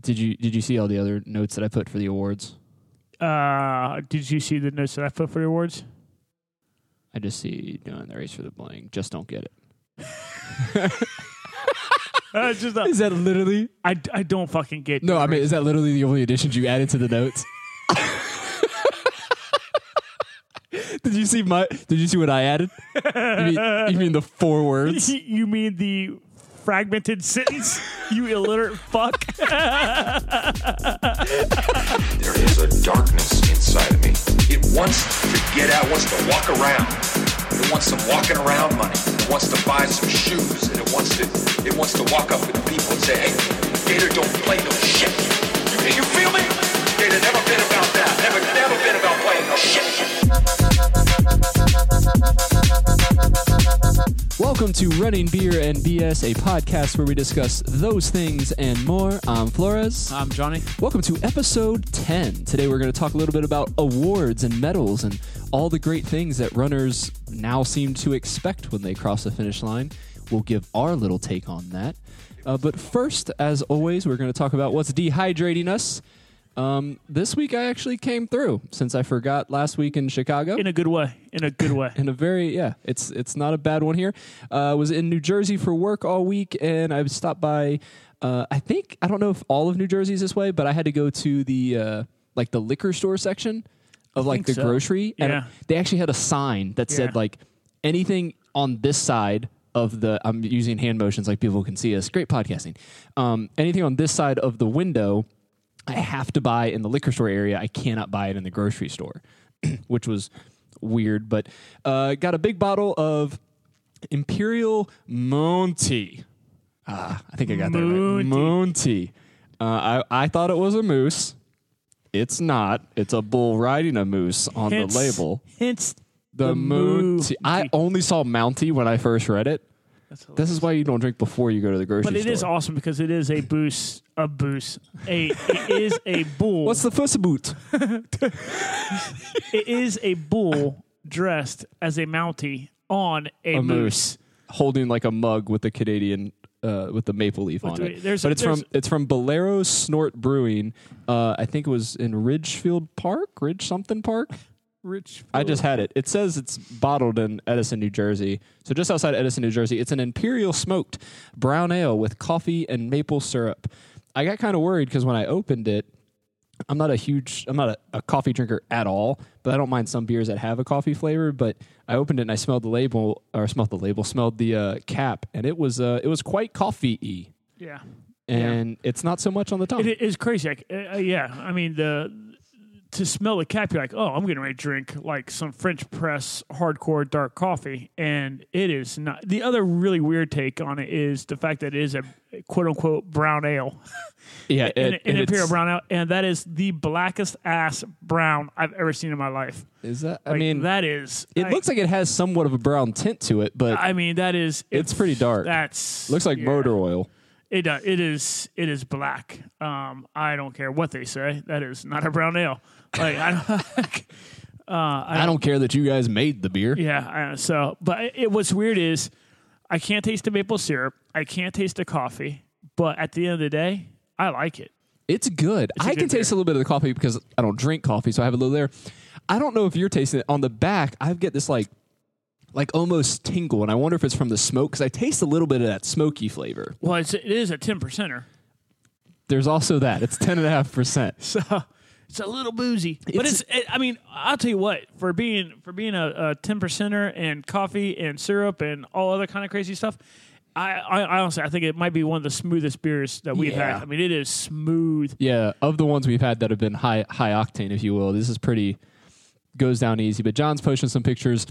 Did you did you see all the other notes that I put for the awards? Uh, did you see the notes that I put for the awards? I just see you doing the race for the bling. Just don't get it. Uh, just uh, Is that literally? I, I don't fucking get. No, I mean, is that literally the only additions you added to the notes? did you see my? Did you see what I added? You mean, you mean the four words? you mean the fragmented sentence? you illiterate fuck. There is a darkness inside of me. It wants to get out, wants to walk around. It wants some walking around money. It wants to buy some shoes, and it wants to it wants to walk up with people and say, "Hey, Gator, don't play no shit." You, you feel me? Welcome to Running Beer and BS, a podcast where we discuss those things and more. I'm Flores. I'm Johnny. Welcome to episode 10. Today we're going to talk a little bit about awards and medals and all the great things that runners now seem to expect when they cross the finish line. We'll give our little take on that. Uh, but first, as always, we're going to talk about what's dehydrating us. Um, this week I actually came through since I forgot last week in Chicago In a good way. In a good way. in a very yeah it's it's not a bad one here uh was in new jersey for work all week and i stopped by uh i think i don't know if all of new Jersey is this way but i had to go to the uh like the liquor store section of like the so. grocery and Yeah. they actually had a sign that said like anything on this side of the i'm using hand motions like people can see us great podcasting um anything on this side of the window I have to buy in the liquor store area. I cannot buy it in the grocery store, which was weird. But uh, got a big bottle of Imperial Monty. Ah, I think I got that right. Monty. Monty. Uh, I I thought it was a moose. It's not. It's a bull riding a moose on Hence- the label. Hence The, the. I only saw Mounty when I first read it. This is why you don't drink before you go to the grocery store. But it store. is awesome because it is a boost, a boost, a it is a bull. What's the first boot? it is a bull dressed as a Mountie on a, a moose. moose holding like a mug with the Canadian uh, with the maple leaf on it. there's- but it's there's- from it's from Bolero Snort Brewing. Uh, I think it was in Ridgefield Park, Ridge something Park. Rich. I just had it. It says it's bottled in Edison, New Jersey. So just outside Edison, New Jersey. It's an imperial smoked brown ale with coffee and maple syrup. I got kind of worried because when I opened it, I'm not a huge, I'm not a, a coffee drinker at all, but I don't mind some beers that have a coffee flavor. But I opened it and I smelled the label, or smelled the label, smelled the uh, cap, and it was, uh, it was quite coffee-y, Yeah. and it's not so much on the top. It is crazy. Like, uh, yeah, I mean the to smell the cap, you're like, oh, I'm getting ready to drink like some French press hardcore dark coffee, and it is not. The other really weird take on it is the fact that it is a quote unquote brown ale, yeah, an, it- an and imperial brown ale, and that is the blackest ass brown I've ever seen in my life. Is that? I mean, that is. it I, looks like it has somewhat of a brown tint to it, but I mean, that is. It's pretty dark. That's looks like yeah. motor oil. It does. It is. It is black. Um, I don't care what they say. That is not a brown ale. Like I don't. uh, I, I don't care that you guys made the beer. Yeah. I, so, but it, what's weird is I can't taste the maple syrup. I can't taste the coffee. But at the end of the day, I like it. It's good. I good can taste a little bit of the coffee because I don't drink coffee, so I have a little there. I don't know if you're tasting it. On the back, I get this like like almost tingle, and I wonder if it's from the smoke because I taste a little bit of that smoky flavor. Well, it's, it is a ten percenter. There's also that. It's ten and a half percent. So it's a little boozy, but It's-. It, I mean, I'll tell you what. For being for being a ten percenter and coffee and syrup and all other kind of crazy stuff, I, I, I honestly I think it might be one of the smoothest beers that we've Yeah. had. I mean, it is smooth. Yeah, of the ones we've had that have been high high octane, if you will, this is pretty goes down easy. But John's posting some pictures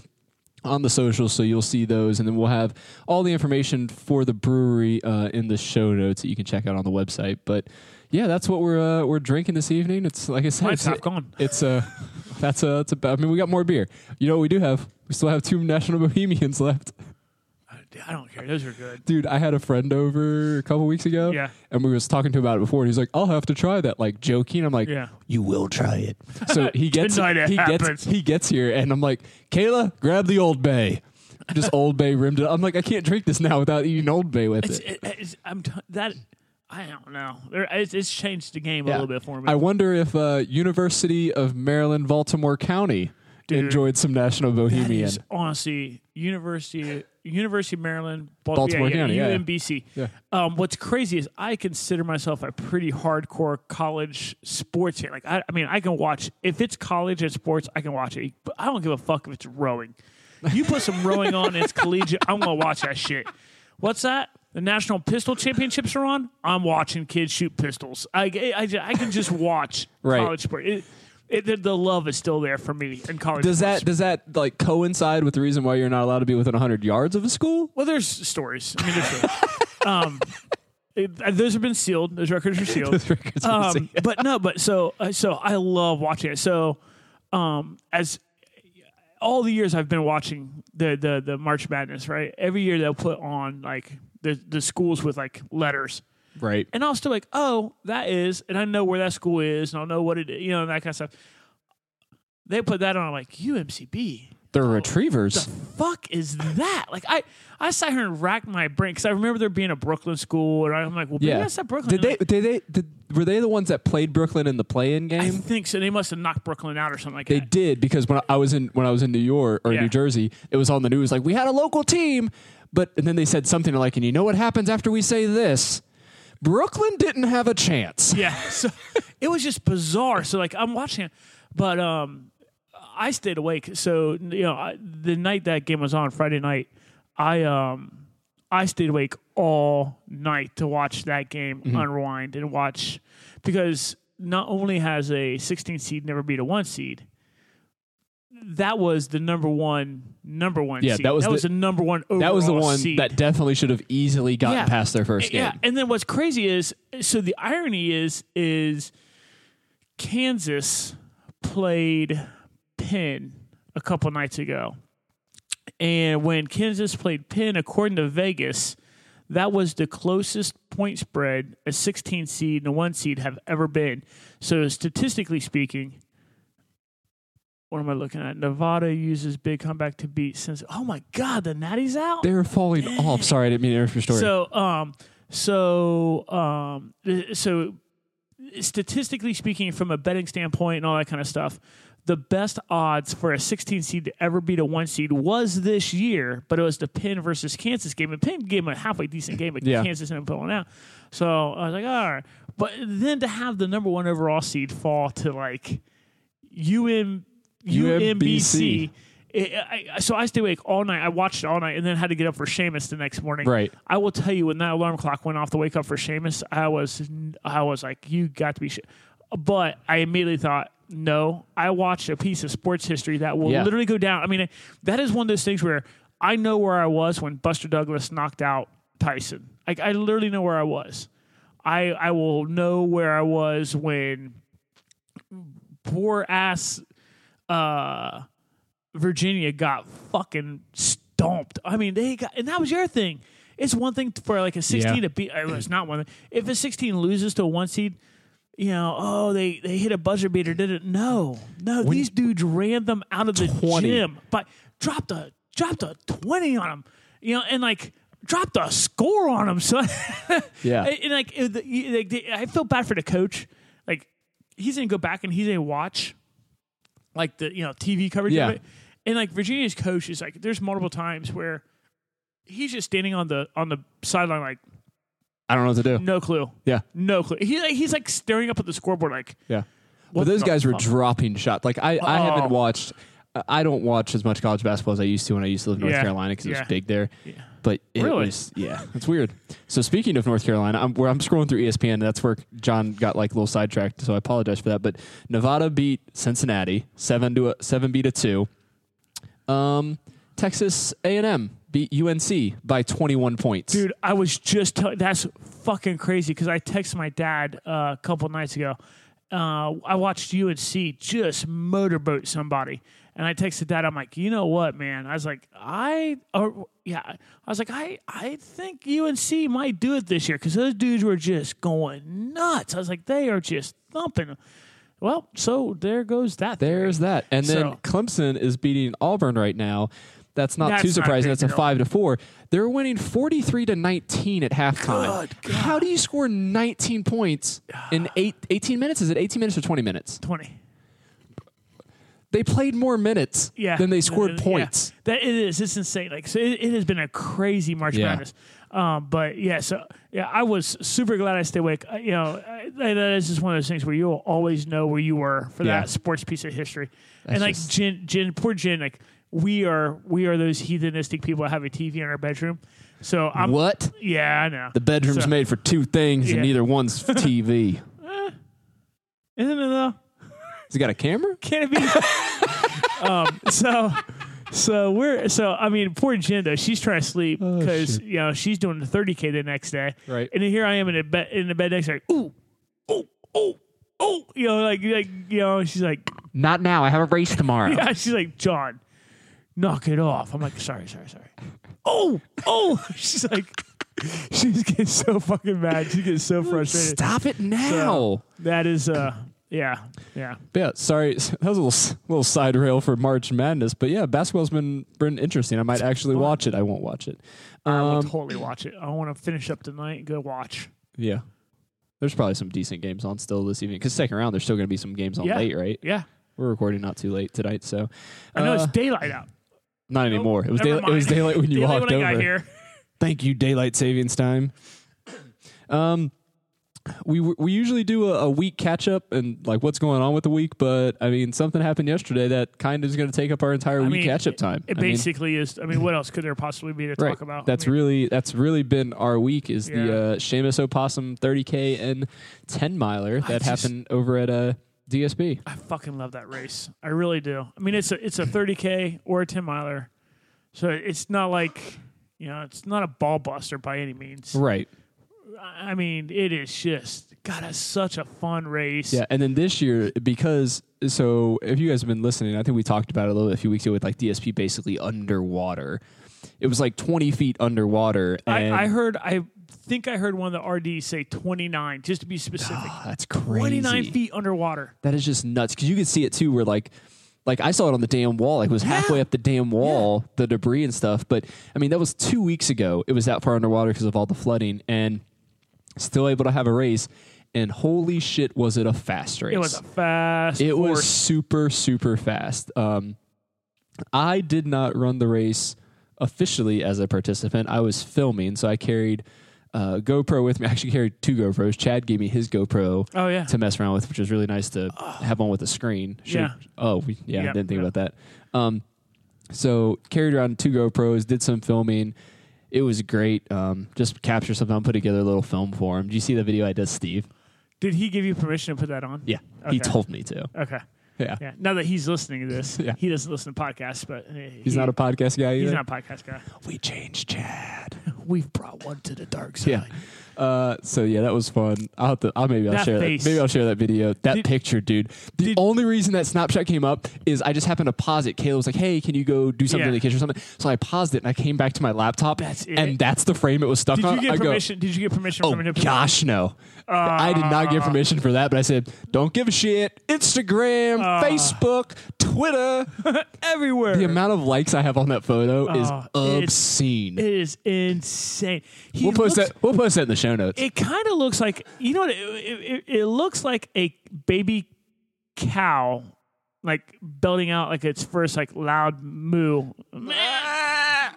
on the socials, so you'll see those, and then we'll have all the information for the brewery uh, in the show notes that you can check out on the website. But yeah, that's what we're uh, we're drinking this evening. It's like I said, Mine's it's, half gone. it's a that's a that's a. I mean, we got more beer. You know what we do have? We still have two National Bohemians left. I don't care. Those are good. Dude, I had a friend over a couple weeks ago. Yeah. And we was talking to him about it before, and he's like, "I'll have to try that." Like joking. I'm like, Yeah. "You will try it." So he gets Tonight it he happens. gets he gets here, and I'm like, "Kayla, grab the Old Bay." Just Old Bay rimmed it. I'm like, I can't drink this now without eating Old Bay with It's, it. it, it's, I'm t- that I don't know. There, it's, it's changed the game a little bit for me. I wonder if uh, University of Maryland, Baltimore County Dude, enjoyed some national bohemian. is honestly University University of Maryland, Bal- Baltimore yeah, County, yeah, yeah, yeah. UMBC. Yeah. Um, what's crazy is I consider myself a pretty hardcore college sports fan. Like I, I mean, I can watch if it's college and sports, I can watch it, but I don't give a fuck if it's rowing. You put some rowing on, and it's collegiate. I'm gonna watch that shit. What's that? The national pistol championships are on. I'm watching kids shoot pistols. I, I, I, I can just watch Right. college sport. It, it, the, the love is still there for me in college. Does sports. that does that like coincide with the reason why you're not allowed to be within 100 yards of a school? Well, there's stories. I mean, there's stories. um, it, uh, those have been sealed. Those records are sealed. records are um, but no, but so uh, so I love watching it. So um, as all the years I've been watching the the the March Madness, right? Every year they'll put on like the the schools with like letters. Right. And I'll still like, oh, that is, and I know where that school is, and I'll know what it is, you know, and that kind of stuff. They put that on, I'm like UMCB. They're retrievers. The fuck is that? Like I, I sat here and racked my brain because I remember there being a Brooklyn school, and I'm like, well, yeah. that's at Brooklyn. Did they? Like, Did they? Did, were they the ones that played Brooklyn in the play-in game? I think so. They must have knocked Brooklyn out or something like They that. They did because when I was in when I was in New York or Yeah. New Jersey, it was on the news like we had a local team, but and then they said something like, and you know what happens after we say this? Brooklyn didn't have a chance. Yeah, so it was just bizarre. So like I'm watching it, but um, I stayed awake. So you know, I, the night that game was on Friday night, I um, I stayed awake all night to watch that game unwind and watch because not only has a 16 seed never beat a one seed. That was the number one, number one. Yeah, seed. that was the- the number one. Overall That was the one seed. that definitely should have easily gotten Yeah. past their first game. Yeah, and then what's crazy is so the irony is is Kansas played Penn a couple nights ago. And when Kansas played Penn, according to Vegas, that was the closest point spread a 16 seed and a 1 seed have ever been. So statistically speaking, what am I looking at? Nevada uses big comeback to beat since Oh my god, the Natty's out. They're falling off. Sorry, I didn't mean to interrupt your story. So, um, so, um, so statistically speaking, from a betting standpoint and all that kind of stuff, the best odds for a 16 seed to ever beat a one seed was this year, but it was the Penn versus Kansas game. And Penn gave them a halfway decent game, but Yeah. Kansas ended up pulling out. So I was like, all right. But then to have the number one overall seed fall to like UM, UMBC. It, I, so I stayed awake all night. I watched it all night, and then had to get up for Seamus the next morning. Right. I will tell you when that alarm clock went off to wake up for Seamus, I was I was like, you got to be. Sh-. But I immediately thought, no. I watched a piece of sports history that will Yeah. literally go down. I mean, that is one of those things where I know where I was when Buster Douglas knocked out Tyson. Like I literally know where I was. I I will know where I was when poor ass uh, Virginia got fucking stomped. I mean, they got, and that was your thing. It's one thing for like a 16 Yeah. to beat. It was not one. Thing. If a 16 loses to a one seed, you know, oh, they they hit a buzzer beater. Did it? No, no. these dudes ran them out of the 20. gym, but dropped a dropped a 20 on them. You know, and like dropped a score on them. So Yeah. and, and, like, it- like, I feel bad for the coach. Like he's gonna go back and he's gonna watch like the you know TV coverage Yeah. of it. And like Virginia's coach is like, there's multiple times where he's just standing on the on the sideline like I don't know what to do. no clue, Yeah. no clue. He like, he's like staring up at the scoreboard like Yeah. But those guys were fuck? dropping shots. Like I, I Oh. haven't watched. I don't watch as much college basketball as I used to when I used to live in North Yeah. Carolina because it Yeah. was big there. Yeah. But it Really? was yeah, it's weird. So speaking of North Carolina, I'm where I'm scrolling through ESPN. And that's where John got like a little sidetracked. So I apologize for that. But Nevada beat Cincinnati seven to a, seven beat a two. Um, Texas A and M beat UNC by 21 points. Dude, I was just tell- that's fucking crazy because I texted my dad uh, a couple nights ago. Uh, I watched UNC just motorboat somebody, and I texted dad. I'm like, you know what, man? I was like, I or yeah, I was like, I I think UNC might do it this year because those dudes were just going nuts. I was like, they are just thumping. Well, so there goes that. theory. There's that. And then So- Clemson is beating Auburn right now. That's not That's too surprising. big That's a deal. five to four. They're winning forty three to nineteen at halftime. How do you score nineteen points in eight, 18 minutes? Is it eighteen minutes or twenty minutes? Twenty. They played more minutes Yeah, than they scored Yeah. points. That it is. It's insane. Like so, it, it has been a crazy March Yeah. Madness. Um, but yeah, so yeah, I was super glad I stayed awake. Uh, you know, I, that is just one of those things where you'll always know where you were for Yeah. that sports piece of history. That's and like just- Jen, Jen, poor Jen, like we are, we are those heathenistic people that have a TV in our bedroom. So I'm What? Yeah, I know. The bedroom's So- made for two things, Yeah. and neither one's TV. Isn't it though? Has he got a camera? Can it be? um, so, so we're so I mean, poor Jen though. She's trying to sleep because you know she's doing the thirty k the next day, Right. And then here I am in the bed in the bed next day, like, ooh, oh, oh, oh, you know, like like you know, she's like, Not now. I have a race tomorrow. yeah, she's like, John, knock it off. I'm like, sorry, sorry, sorry. Oh, oh, she's like, she's getting so fucking mad. She gets so frustrated. Stop it now. So, that is, uh, yeah, yeah. Yeah, sorry, that was a little little side rail for March Madness, but yeah, basketball's been been interesting. I might actually watch it. I won't watch it. I will Um, totally watch it. I want to finish up tonight and go watch. yeah, there's probably some decent games on still this evening. Because second round, there's still going to be some games on Yeah. late, right? Yeah, We're recording not too late tonight, so I know uh, it's daylight out. not anymore. It was daylight, it was daylight when you Daylight walked when I over. got here. Thank you, daylight savings time. Um, we we usually do a, a week catch up and like what's going on with the week, but I mean something happened yesterday that kind of is going to take up our entire I week mean, catch up time. It I mean, basically is. I mean, what else could there possibly be to right. talk about? That's I mean, really that's really been our week is Yeah. the uh, Seamus Opossum 30k and 10 miler that just- happened over at uh, DSP. I fucking love that race. I really do. I mean, it's a it's a 30k or a 10 miler, so it's not like you know, it's not a ball buster by any means. Right. I mean, it is just God. It's such a fun race. Yeah, and then this year because so if you guys have been listening, I think we talked about it a little bit a few weeks ago with like DSP basically underwater. It was like 20 feet underwater. And I, I heard. I think I heard one of the RDs say 29, just to be specific. Ah, that's crazy. 29 feet underwater. That is just nuts because you could see it too. Where like, like I saw it on the damn wall. Like it was halfway up the damn wall, the debris and stuff. But I mean, that was two weeks ago. It was that far underwater because of all the flooding, and still able to have a race. And holy shit, was it a fast race? It was a fast. It was super super fast. Um, I did not run the race officially as a participant. I was filming, so I carried uh, GoPro with me. I actually carried two GoPros. Chad gave me his GoPro Oh yeah. to mess around with, which was really nice to have on with a screen. Should've- Yeah. Oh, we, yeah, Yep, didn't think yep. about that. Um, so carried around two GoPros, did some filming. It was great. Um, just capture something, put together a little film for him. Did you see the video I did, Steve? Did he give you permission to put that on? Yeah, Okay. he told me to. Okay. Yeah, Yeah. Now that he's listening to this, Yeah. he doesn't listen to podcasts, but uh, he's not a podcast guy either. he's not a podcast guy. We changed Chad. We've brought one to the dark side. Yeah. Uh, so yeah, that was fun. I'll have to. I'll maybe I'll That share face. that. Maybe I'll share that video. That Did- picture, dude. The did- only reason that Snapchat came up is I just happened to pause it. Kayla was like, "Hey, can you go do something Yeah. in the kitchen or something?" So I paused it and I came back to my laptop. That's it? And that's the frame it was stuck Did on. you get I go, permission? Did you get permission Oh from him to gosh, no! I did not get permission for that, but I said, "Don't give a shit." Instagram, Ah. Facebook, Twitter. everywhere? the amount of likes I have on that photo Oh, is it's- obscene. it is insane. He we'll post looks- that. We'll post that in the show notes. It kind of looks like you know what? It, it, it, it looks like a baby cow, like belting out like its first like loud moo.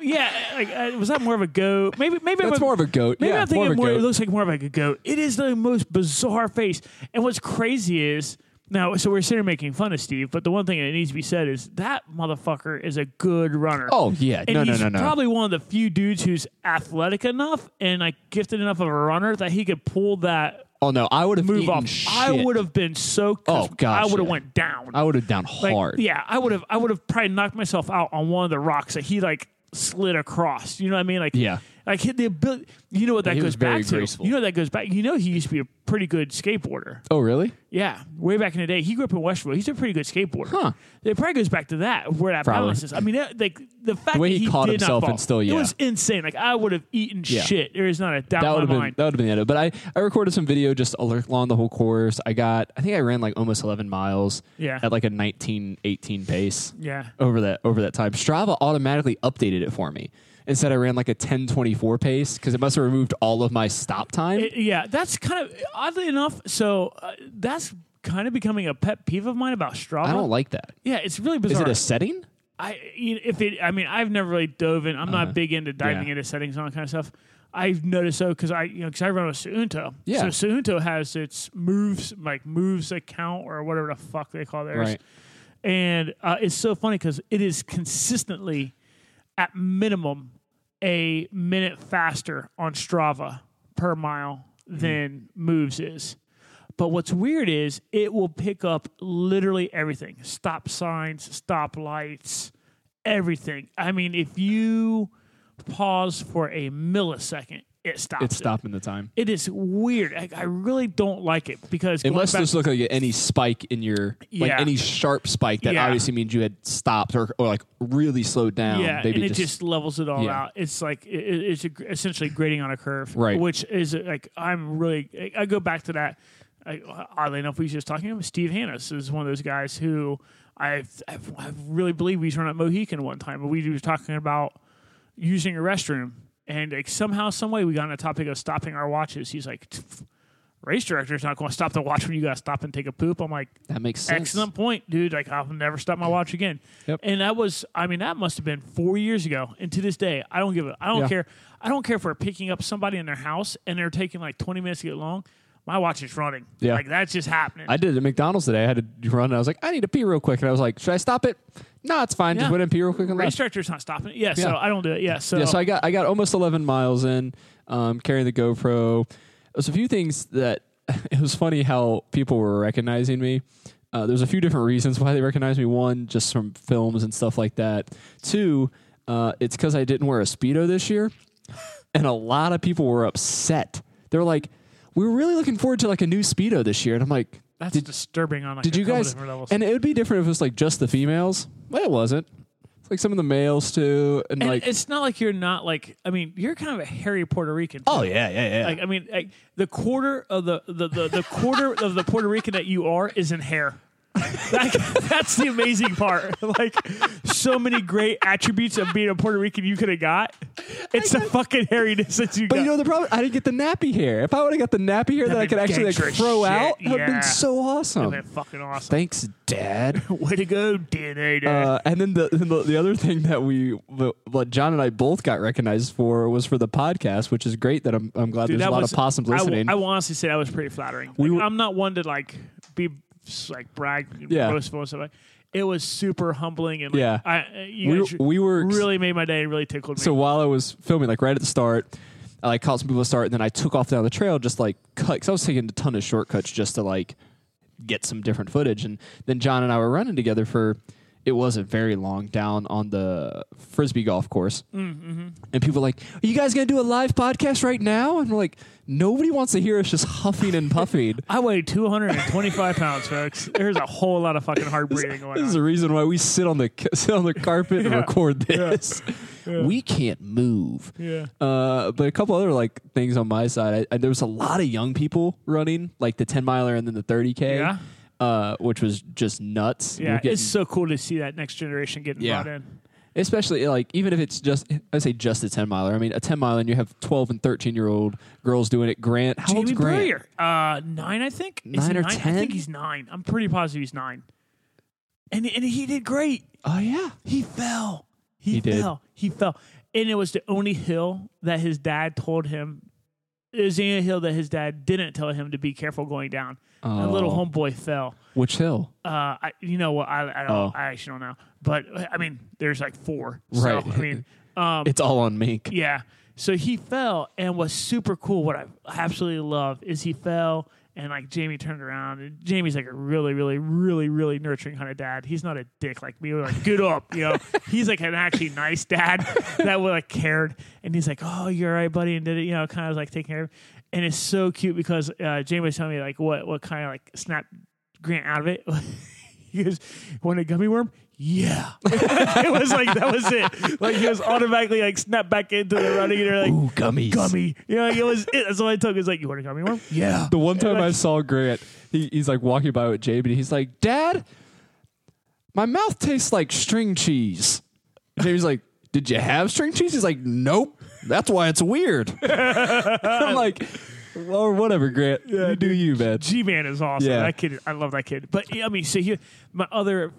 Yeah, like uh, was that more of a goat? Maybe maybe I'm That's a- more of a goat. Maybe yeah, I'm thinking more of a more. It goat. looks like more of like a goat. It is the most bizarre face. And what's crazy is now. So we're sitting here making fun of Steve, but the one thing that needs to be said is that motherfucker is a good runner. Oh yeah, And no, no, he's no, no. probably one of the few dudes who's athletic enough and like gifted enough of a runner that he could pull that Oh no, I would have move off. Shit. I would have been so. Oh, gosh, I would have yeah. went down. I would have down Like, hard. Yeah, I would have. I would have probably knocked myself out on one of the rocks that he like slid across. You know what I mean? Like Yeah. Like the ability. You know what that he goes back to? graceful. You know what that goes back. You know he used to be a pretty good skateboarder. Oh, really? Yeah, way back in the day, he grew up in Westbrook. He's a pretty good skateboarder. Huh. It probably goes back to that where that Probably. balance is. I mean, that, like the fact The way that he he, caught did himself and still- it was insane. Like I would have eaten Yeah. shit. There is not a doubt That in my been mind. that would have been the end of it. But I, I recorded some video just al- along the whole course. I got I think I ran like almost 11 miles Yeah. at like a 19 18 pace. yeah, over that over that time. Strava automatically updated it for me. Instead, I ran like a 10:24 pace because it must have removed all of my stop time. It- yeah. That's kind of oddly enough. So uh, that's kind of becoming a pet peeve of mine about Strava. I don't like that. Yeah, it's really bizarre. Is bizarre. it a setting? I you if it I mean I've never really dove in. I'm Uh-huh. not big into diving Yeah. into settings and all that kind of stuff. I've noticed so because I you know because I run with Suunto. Yeah. So Suunto has its moves like Movescount or whatever the fuck they call theirs. Right. And uh, it's so funny because it is consistently at minimum a minute faster on Strava per mile Mm-hmm. than moves is. But what's weird is it will pick up literally everything stop signs, stop lights, everything. I mean, if you pause for a millisecond, it stops. It's it. stopping the time. It is weird. I, I really don't like it because It back- just look like any spike in your like any sharp spike that Yeah. obviously means you had stopped or, or like really slowed down. yeah, Maybe and it just, levels it all Yeah. out. It's like it, it- it's a, essentially grading on a curve, Right. Which is like I'm really. I go back to that. I, oddly enough, we were just talking about Steve Hannes is one of those guys who I've, I've, really believe he's run at Mohican one time, but we were talking about using a restroom, and like somehow, some way, we got on the topic of stopping our watches. He's like. Race director's not going to stop the watch when you got to stop and take a poop. I'm like, that makes sense. Excellent point, dude. Like I'll never stop my watch again. Yep. And that was, I mean, that must have been four years ago. And to this day, I don't give a, I don't Yeah. care. I don't care if we're picking up somebody in their house and they're taking like 20 minutes to get long. My watch is running. Yeah. Like that's just happening. I did it at McDonald's today. I had to run. And I was like, I need to pee real quick, and I was like, should I stop it? No, it's fine. Just Yeah. went and pee real quick and Race left. director's not stopping it. Yeah, So Yeah. I don't do it. Yeah. So, Yeah, so I got I got almost 11 miles in, um, carrying the GoPro. There's a few things that it was funny how people were recognizing me. Uh, there's a few different reasons why they recognize me. One, just from films and stuff like that. Two, uh, it's because I didn't wear a speedo this year, and a lot of people were upset. They were like, "We were really looking forward to like a new speedo this year," and I'm like, that's did- disturbing on like did a you couple guys? different levels. And it would be different if it was like just the females. Well, it wasn't. It's like some of the males too, and, And like, it's not like you're not like, I mean, you're kind of a hairy Puerto Rican. too. oh yeah, yeah, yeah. Like I mean, like the quarter of the the, the, the quarter of the Puerto Rican that you are is in hair. Like, that's the amazing part. Like so many great attributes of being a Puerto Rican you could have got. It's the fucking hairiness that you got. But got. you know the problem? I didn't get the nappy hair. If I would have got the nappy hair that I could actually like throw shit, out, that would have been so awesome. That's fucking awesome. Thanks, Dad. Way to go, DNA Dad. Uh, and then the, the the other thing that we what John and I both got recognized for was for the podcast, which is great. That I'm I'm glad Dude, there's a lot was- of possums I will- listening. I will honestly say that was pretty flattering. We Like, were- I'm not one to like be like brag, Yeah. boastful and stuff. Like, it was super humbling and like, Yeah. I, you We guys were- we were- really made my day and really tickled me. so while I was filming, like right at the start, I like caught some people to start, and then I took off down the trail just like cut because I was taking a ton of shortcuts just to like get some different footage. And then John and I were running together for it wasn't very long down on the frisbee golf course, mm-hmm. and people were like, "Are you guys gonna do a live podcast right now?" And we're like, "Nobody wants to hear us just huffing and puffing." I weigh 225 pounds, folks. There's a whole lot of fucking heart breathing going This is on. the reason why we sit on the sit on the carpet and record this. We can't move. Yeah. Uh, but a couple other like things on my side. I, I, there was a lot of young people running, like the ten miler and then the thirty k. Yeah. Uh, which was just nuts. Yeah, getting- it's so cool to see that next generation getting Yeah. brought in. especially like even if it's just I say just a ten miler. I mean a ten miler and you have twelve and thirteen year old girls doing it. Grant, how old's Grant? Uh, nine, I think. Is Nine he or I 10? think he's nine. I'm pretty positive he's nine. And and he did great. Oh yeah, He fell. He, He did. fell. He fell. And it was the only hill that his dad told him. It was the only hill that his dad didn't tell him to be careful going down. A little Oh. homeboy fell. which hill? Uh, I, you know what? I, I don't. Oh. I actually don't know. But I mean, there's like four. Right. So, I mean, um, It's all on Mink. yeah. So he fell, and what's super cool, what I absolutely love, is he fell And like Jamie turned around, and Jamie's like a really, really, really, really nurturing kind of dad. He's not a dick like me. We're like, get up, you know. He's like an actually nice dad that would like cared. And he's like, oh, you're all right, buddy, and did it, you know, kind of like taking care of. Him. And it's so cute because uh, Jamie was telling me like what what kind of like snap Grant out of it. he goes, want a gummy worm? Yeah. it was like that was it. Like he was automatically like snapped back into the running and they're like Ooh, gummies. gummy. You know, like, it was it. That's all I took. It was like, you want a gummy worm? Yeah. The one time I Like- saw Grant, he, he's like walking by with Jamie, and he's like, "Dad, my mouth tastes like string cheese." And Jamie's like, "Did you have string cheese?" He's like, "Nope. That's why it's weird." I'm like, "Well, whatever, Grant. you do you, man." G Man is awesome. Yeah. That kid, I love that kid. But yeah, I mean, so here, my other,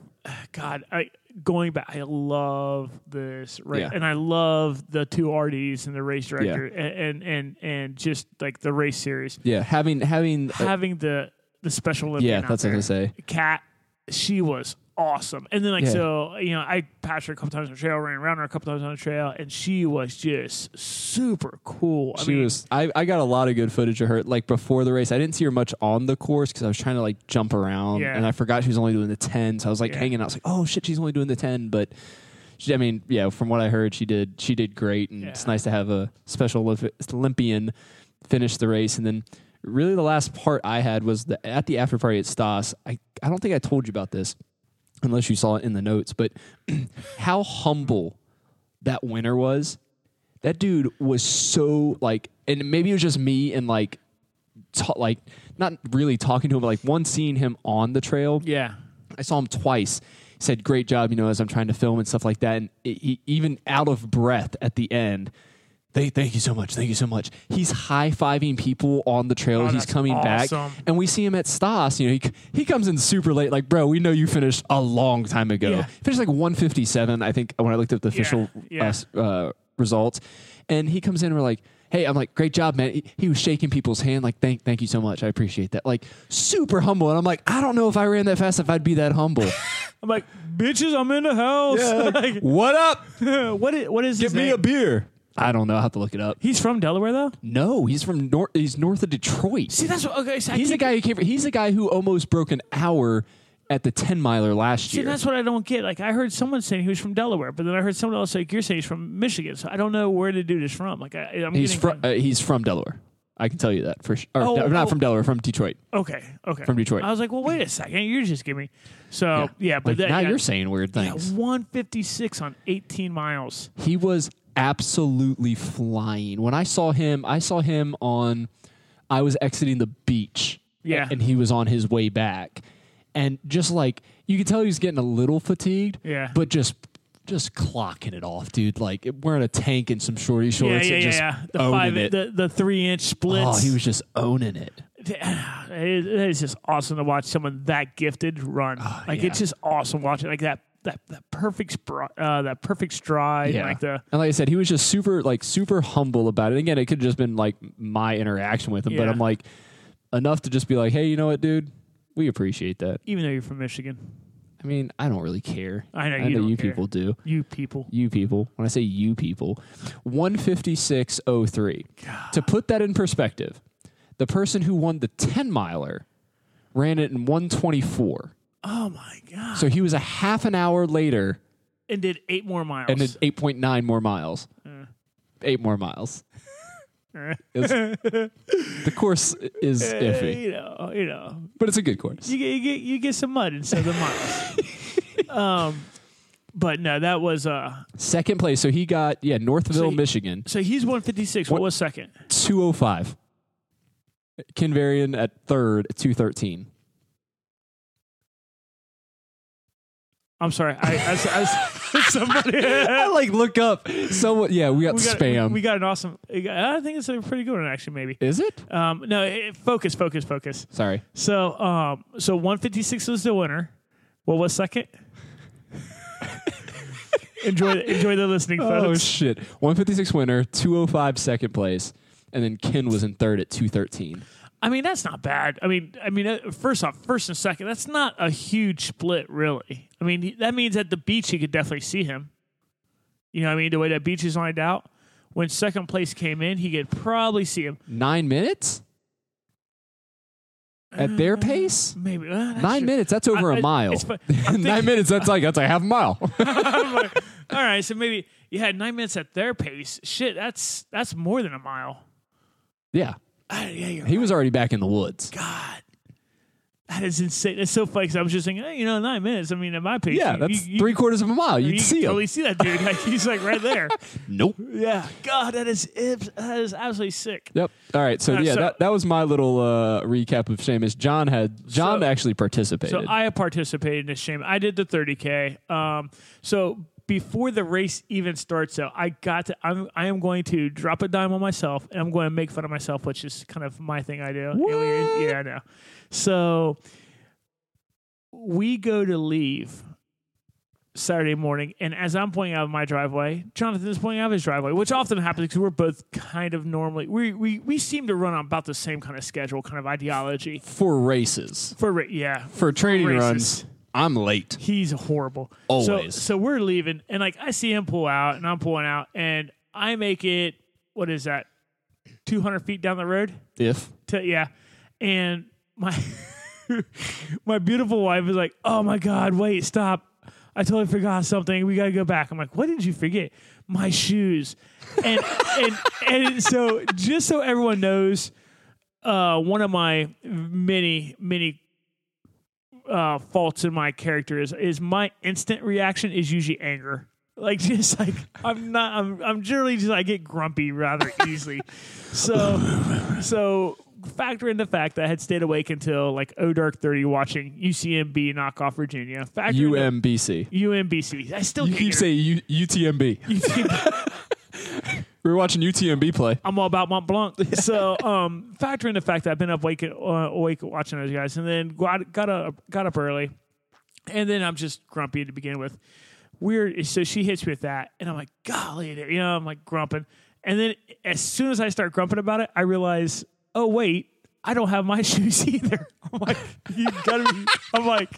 God, I going back, I love this right? Yeah. and I love the two RDs and the race director, and, and and and just like the race series, Yeah, having having uh, having the the special Olympian. yeah, that's what I was gonna say. Cat, she was awesome. And then like Yeah. so, you know, I passed her a couple times on the trail, ran around her a couple times on the trail, and she was just super cool. I She mean, was. I, I got a lot of good footage of her. Like before the race, I didn't see her much on the course because I was trying to like jump around, Yeah. and I forgot she was only doing the ten. So I was like Yeah. hanging out. I was like, oh shit, she's only doing the ten. But she, I mean, yeah, from what I heard, she did. She did great, and it's nice to have a special Olymp- Olympian finish the race. And then, really, the last part I had was the at the after party at Stas. I I don't think I told you about this, unless you saw it in the notes. But how humble that winner was that dude was so like and maybe it was just me and like ta- like not really talking to him but like one seeing him on the trail yeah. i saw him twice he said great job you know as i'm trying to film and stuff like that and it, he, even out of breath at the end Thank, thank you so much. Thank you so much. He's high fiving people on the trail. Oh, He's coming back, and we see him at Stas. You know, he he comes in super late. Like, bro, we know you finished a long time ago. Yeah. Finished like 157, I think, when I looked at the official yeah. Uh, uh, results. And he comes in and we're like, hey, I'm like, great job, man. He, was shaking people's hand, like, thank, thank you so much. I appreciate that. Like, super humble. And I'm like, I don't know if I ran that fast if I'd be that humble. I'm like, bitches, I'm in the house. Like, what up? what is what is his name? A beer. I don't know. I have to look it up. He's from Delaware though. No, he's from north. He's north of Detroit. See, that's what. Okay, so I he's a keep- guy who came. He's a guy who almost broke an hour at the ten miler last year. See, year. that's what I don't get. Like, I heard someone saying he was from Delaware, but then I heard someone else like you're saying he's from Michigan. So I don't know where the dude is from. Like, I, I'm he's getting from. Uh, he's from Delaware. I can tell you that for sure. Or, Oh, no, not oh. from Delaware. From Detroit. okay, okay, From Detroit. I was like, well, wait a second, you're just giving me. So yeah, but Like, that, now yeah, you're saying weird yeah, things. 156 on 18 miles. He was absolutely flying. When I saw him, I saw him on. I was exiting the beach. Yeah. and he was on his way back, and just like you could tell, he was getting a little fatigued. Yeah. but just. Just clocking it off, dude. Like wearing a tank and some shorty shorts yeah, yeah, yeah. The five, it. the the three inch splits. oh, he was just owning it. it it is just awesome to watch someone that gifted run. like Ah, yeah. it's just awesome watching like that that that perfect uh, that perfect stride. Like the and like I said, he was just super like super humble about it. Again, it could have just been like my interaction with him, but I'm like enough to just be like, hey, you know what, dude, we appreciate that. even though you're from Michigan, I mean, I don't really care. I know I you know you care. people do. you people. You people. When I say you people, one fifty six oh three. To put that in perspective, the person who won the ten miler ran it in one twenty four. Oh my god! So he was a half an hour later And did eight more miles. and did eight point nine more miles. Eight more miles. It's- the course is Uh, iffy, you know, you know, but it's a good course. you get you get you get some mud instead of the miles. um, but no, that was uh. Second place, so he got yeah Northville, So he- Michigan, So he's 156. What, What- was second? two oh five. Kinvarian at third, two thirteen. I'm sorry. I, I, I, somebody. I like look up. So yeah, we got we got, spam. We, got an awesome. I think it's a pretty good one, actually. Maybe. Is it? Um, no, it, focus, focus, focus. Sorry. So, um, so 156 was the winner. What was second? enjoy, enjoy the listening, Folks. Oh shit! One fifty six winner, two oh five second place, and then Ken was in third at two thirteen. I mean, that's not bad. I mean, I mean, uh, first off, first and second, that's not a huge split, really. I mean, that means at the beach you could definitely see him. You know, what I mean, the way that beach is lined out. When second place came in, he could probably see him. Nine minutes. At their pace? Maybe uh, Nine true. minutes, that's over I- a mile. thinking- Nine minutes, that's like that's like half a mile. Like, all right, so maybe you had nine minutes at their pace. Shit, that's that's more than a mile. yeah. Ah, yeah, you're He was already back in the woods. God. That is insane. That's so funny 'cause I was just thinking, hey, you know, nine minutes. I mean, at my pace, Yeah, you- that's you, you, three quarters of a mile. You You'd can see him. totally see that dude. Like, he's like right there. Nope. Yeah. God, that is that is absolutely sick. Yep. All right. So Uh, yeah, so- that, that was my little uh, recap of Seamus. John had John So- actually participated. So I participated in this shame. I did the 30k. Um, so before the race even starts, though, I got to. I'm I am going to drop a dime on myself, and I'm going to make fun of myself, which is kind of my thing. I do. What? Yeah, I know. So we go to leave. Saturday morning, and as I'm pulling out of my driveway, Jonathan is pulling out of his driveway, which often happens because we're both kind of normally we, we we seem to run on about the same kind of schedule, kind of ideology for races, for ra- yeah for training races. runs, I'm late. He's horrible. Always. So, so we're leaving, and like I see him pull out, and I'm pulling out, and I make it. What is that? Two hundred feet down the road. If To, yeah, and my my beautiful wife is like, "Oh my god, wait, stop! I totally forgot something. We got to go back." I'm like, "What did you forget?" My shoes, and and and so just so everyone knows, uh, one of my many many uh, faults in my character is is my instant reaction is usually anger. Like just like I'm not I'm I'm generally just I get grumpy rather easily. So so factor in the fact that I had stayed awake until like O Dark Thirty watching UCMB knock off Virginia. Factor the- UMBC. UMBC. I still You keep saying U- UTMB. We were watching UTMB play. I'm all about Mont Blanc. So, um, factor in the fact that I've been up awake, uh, awake watching those guys, and then got got up got up early, and then I'm just grumpy to begin with. Weird. So she hits me with that, and I'm like, golly, you know, I'm like grumping, and then as soon as I start grumping about it, I realize, oh wait. I don't have my shoes either. I'm like, you gotta be. I'm like,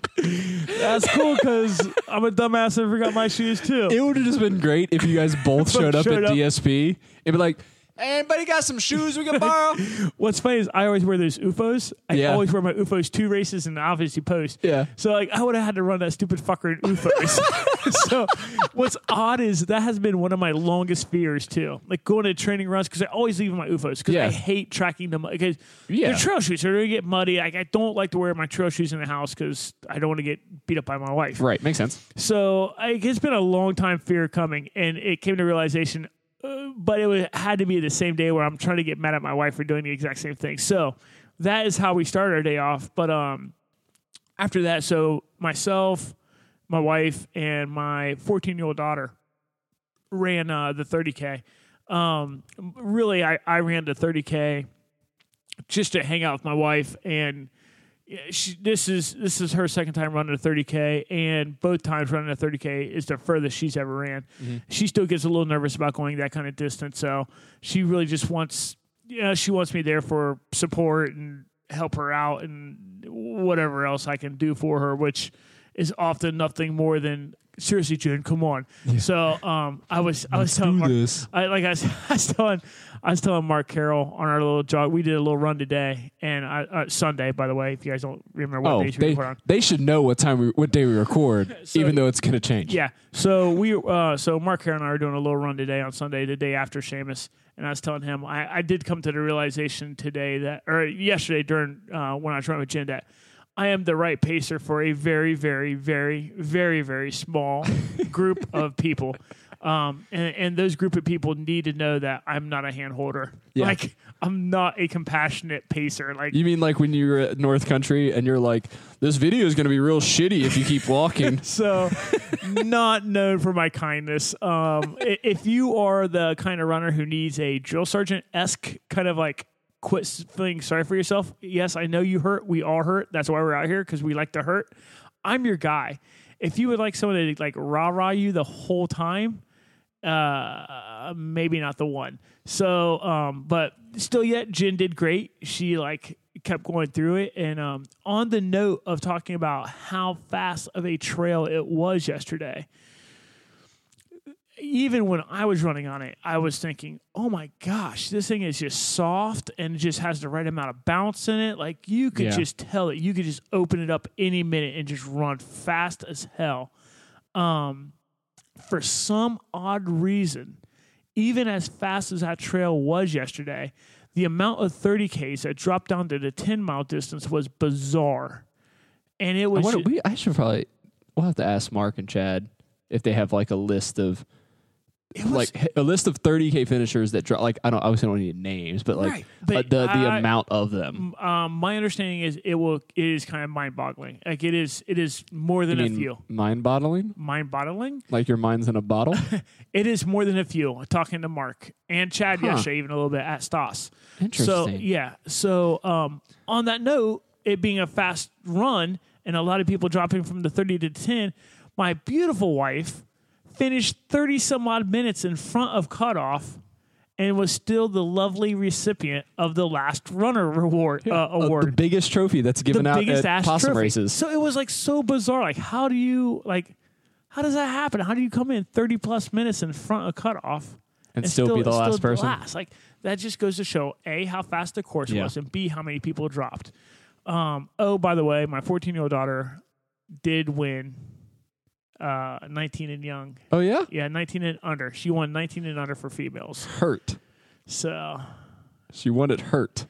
that's cool because I'm a dumbass and forgot my shoes too. It would have just been great if you guys both showed up Showed at up. DSP. It'd be like, anybody got some shoes we can borrow? What's funny is I always wear those OOFOS. I Yeah. always wear my OOFOS two races and the obviously post. Yeah. So like I would have had to run that stupid fucker in OOFOS. so what's odd is that has been one of my longest fears too. Like going to training runs because I always leave my OOFOS because Yeah. I hate tracking them because Yeah. they're trail shoes. They're gonna get muddy. Like I don't like to wear my trail shoes in the house because I don't want to get beat up by my wife. right, makes sense. So I, it's been a long time fear coming, and it came to realization. But it had to be the same day where I'm trying to get mad at my wife for doing the exact same thing. So that is how we started our day off. But um, after that, so myself, my wife, and my 14 year old daughter ran uh, the 30k. Um, really, I, I ran the 30k just to hang out with my wife and she, this is this is her second time running a 30k, and both times running a 30k is the furthest she's ever ran. Mm-hmm. She still gets a little nervous about going that kind of distance, so she really just wants, you know, she wants me there for support and help her out and whatever else I can do for her, which is often nothing more than seriously, June, come on. So um, I was I was telling Mark, this. I like I was, I was telling I was telling Mark Carroll on our little jog. We did a little run today, and I, uh, Sunday, by the way. If you guys don't remember what Oh, days we they, record on, they should know what time we, what day we record, So- even though it's going to change. yeah. So we uh, so Mark Carroll and I are doing a little run today on Sunday, the day after Seamus, and I was telling him I, I did come to the realization today that or yesterday during uh, when I was running with Jen that. I am the right pacer for a very, very, very, very, very small group of people. Um, and, and those group of people need to know that I'm not a hand holder. Yeah. Like I'm not a compassionate pacer. Like You mean like when you were at North Country and you're like, this video is going to be real shitty if you keep walking? so not known for my kindness. Um, i- if you are the kind of runner who needs a drill sergeant esque kind of like quit feeling sorry for yourself, yes, I know you hurt. We all hurt. That's why we're out here because we like to hurt. I'm your guy. If you would like someone to like rah rah you the whole time, uh maybe not the one so um but still yet jen did great she like kept going through it and um on the note of talking about how fast of a trail it was yesterday even when I was running on it, I was thinking, "Oh my gosh, this thing is just soft and it just has the right amount of bounce in it. Like you could Yeah. just tell it. You could just open it up any minute and just run fast as hell." Um, for some odd reason, even as fast as that trail was yesterday, the amount of 30Ks that dropped down to the 10 mile distance was bizarre. And it I, was wonder, ju- we, I should probably. We'll have to ask Mark and Chad if they have like a list of was, like a list of 30k finishers that drop. Like I don't obviously don't need names, but like Right, uh, but the the I- amount of them. um, my understanding is it will it is kind of mind boggling. Like it is it is more You than a mean few. Mind boggling. Mind boggling? Like your mind's in a bottle? It is more than a few. Talking to Mark and Chad Huh. yesterday, even a little bit at Stas. Interesting. So yeah. So um, on that note, it being a fast run and a lot of people dropping from the thirty to ten, my beautiful wife finished thirty some odd minutes in front of cutoff. And was still the lovely recipient of the last runner reward uh, Uh, award. the biggest trophy that's given the out biggest at possum trophy. races. So it was like so bizarre. Like, how do you like? How does that happen? How do you come in thirty plus minutes in front of cutoff And still be the last person? Last? Like that just goes to show a how fast the course Yeah. was, and b how many people dropped. Um, oh, by the way, my fourteen year old daughter did win. Uh, nineteen and young. Oh yeah, Yeah, nineteen and under. She won nineteen and under for females. hurt. So She won it hurt.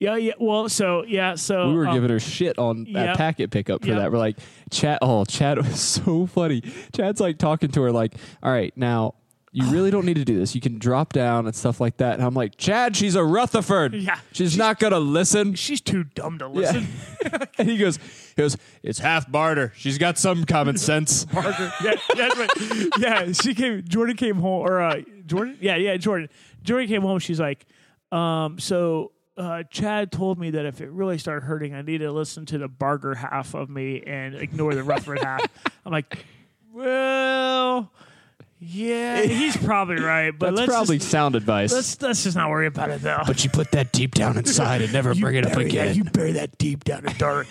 yeah, yeah. Well, so yeah, so We were um, giving her shit on that yep. packet pickup for Yep. that. We're like, Chad. Oh, Chad was so funny. Chad's like talking to her, like, "All right, now you really don't need to do this. You can drop down and stuff like that." And I'm like, Chad, she's a Rutherford. Yeah. she's, not gonna listen. she's too dumb to listen. and he goes, he goes, it's half Barger. She's got some common sense. Parker. Yeah, yeah, that's right. yeah. She came. Jordan came home, or uh, Jordan. Yeah, yeah. Jordan. Jordan came home. She's like, um, so uh, Chad told me that if it really started hurting, I need to listen to the Barger half of me and ignore the Rutherford half. I'm like, well, yeah, he's probably right, but That's let's probably just, sound advice. let's let's just not worry about it though. but you put that deep down inside and never bring it up bury again. That, you bury that deep down in dark.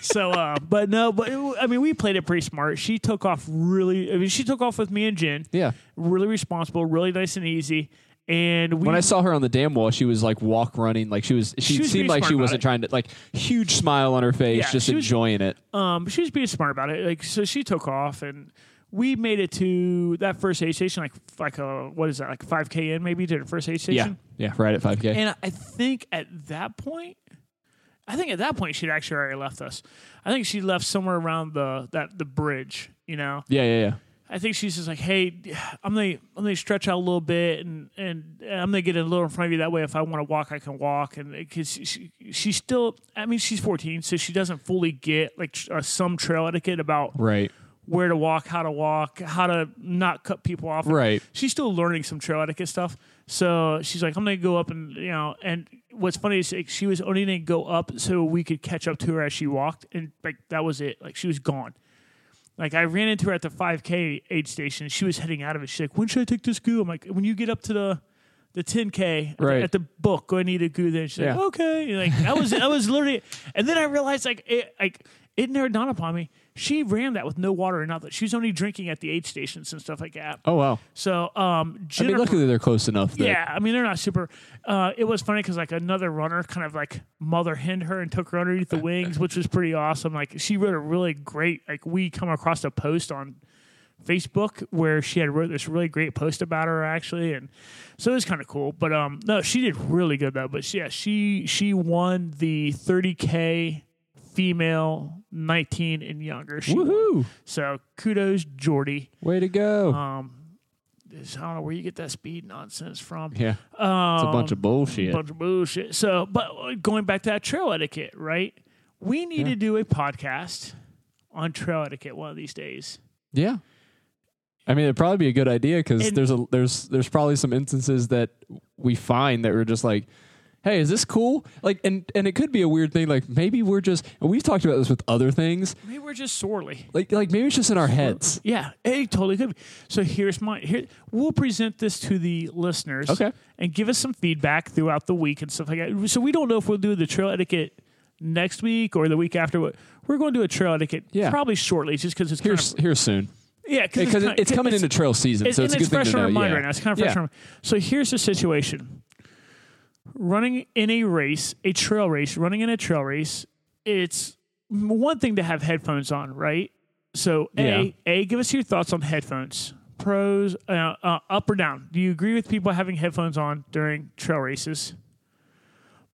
so, uh, but no, but it- I mean, we played it pretty smart. She took off really. I mean, she took off with me and Jen. yeah. Really responsible, really nice and easy. And we, When I saw her on the dam wall, she was like walk running, like she was. She, She was seemed like smart she about wasn't it. trying to like huge smile on her face, Yeah, just she was- enjoying it. um, she was being smart about it. Like, so she took off, and we made it to that first aid station, like like a what is that, like five k in maybe to the first aid station. yeah, yeah, right at five k. And I think at that point, I think at that point she'd actually already left us. I think she left somewhere around the that the bridge, you know. Yeah, yeah, yeah. I think she's just like, hey, I'm gonna I'm gonna stretch out a little bit, and and I'm gonna get a little in front of you. That way, if I want to walk, I can walk. And because she, she's still, I mean, she's 14, so she doesn't fully get like uh, some trail etiquette about Right, where to walk, how to walk, how to not cut people off. right. She's still learning some trail etiquette stuff. So she's like, I'm gonna go up and you know. And what's funny is like, she was only gonna go up so we could catch up to her as she walked, and like that was it. Like she was gone. Like I ran into her at the 5K aid station. She was heading out of it. She's like, "When should I take this goo?" I'm like, "When you get up to the the 10K at the- Right. at the book, go and eat a goo." Then she's like, "Okay." And, like that was that was literally. And then I realized like it like it never dawned upon me. She ran that with no water or nothing. She was only drinking at the aid stations and stuff like that. Oh wow. So um, I mean, luckily they're close enough. That, yeah, I mean they're not super. Uh, it was funny because like another runner kind of like mother henned her and took her underneath the wings, which was pretty awesome. Like she wrote a really great. Like we come across a post on Facebook where she had wrote this really great post about her actually, and so it was kind of cool. But um, no, she did really good though. But yeah, she she won the 30k female 19 and younger. She won. Woohoo! So kudos, Jordy. Way to go. Um, I don't know where you get that speed nonsense from. yeah, it's a bunch of bullshit. A bunch of bullshit. So, but going back to that trail etiquette, right? We need Yeah. to do a podcast on trail etiquette one of these days. Yeah. I mean, it'd probably be a good idea because there's a there's there's probably some instances that we find that we're just like, hey, is this cool? Like, and and it could be a weird thing. Like maybe we're just and we've talked about this with other things. Maybe we're just sorely. Like like maybe it's just in our heads. Yeah, it totally could. Be. So here's my here. We'll present this to the listeners. Okay. And give us some feedback throughout the week and stuff like that. So we don't know if we'll do the trail etiquette next week or the week after. But we're going to do a trail etiquette Yeah. probably shortly, just because it's Here kind of here soon. Yeah, because kinda- it's coming into trail season, so it's a good thing fresh to on know. our mind yeah. right now. It's kind of fresh Yeah. So here's the situation: running in a race, a trail race, running in a trail race. It's one thing to have headphones on, right? So a a give us your thoughts on headphones. Pros, uh, uh, up or down? Do you agree with people having headphones on during trail races?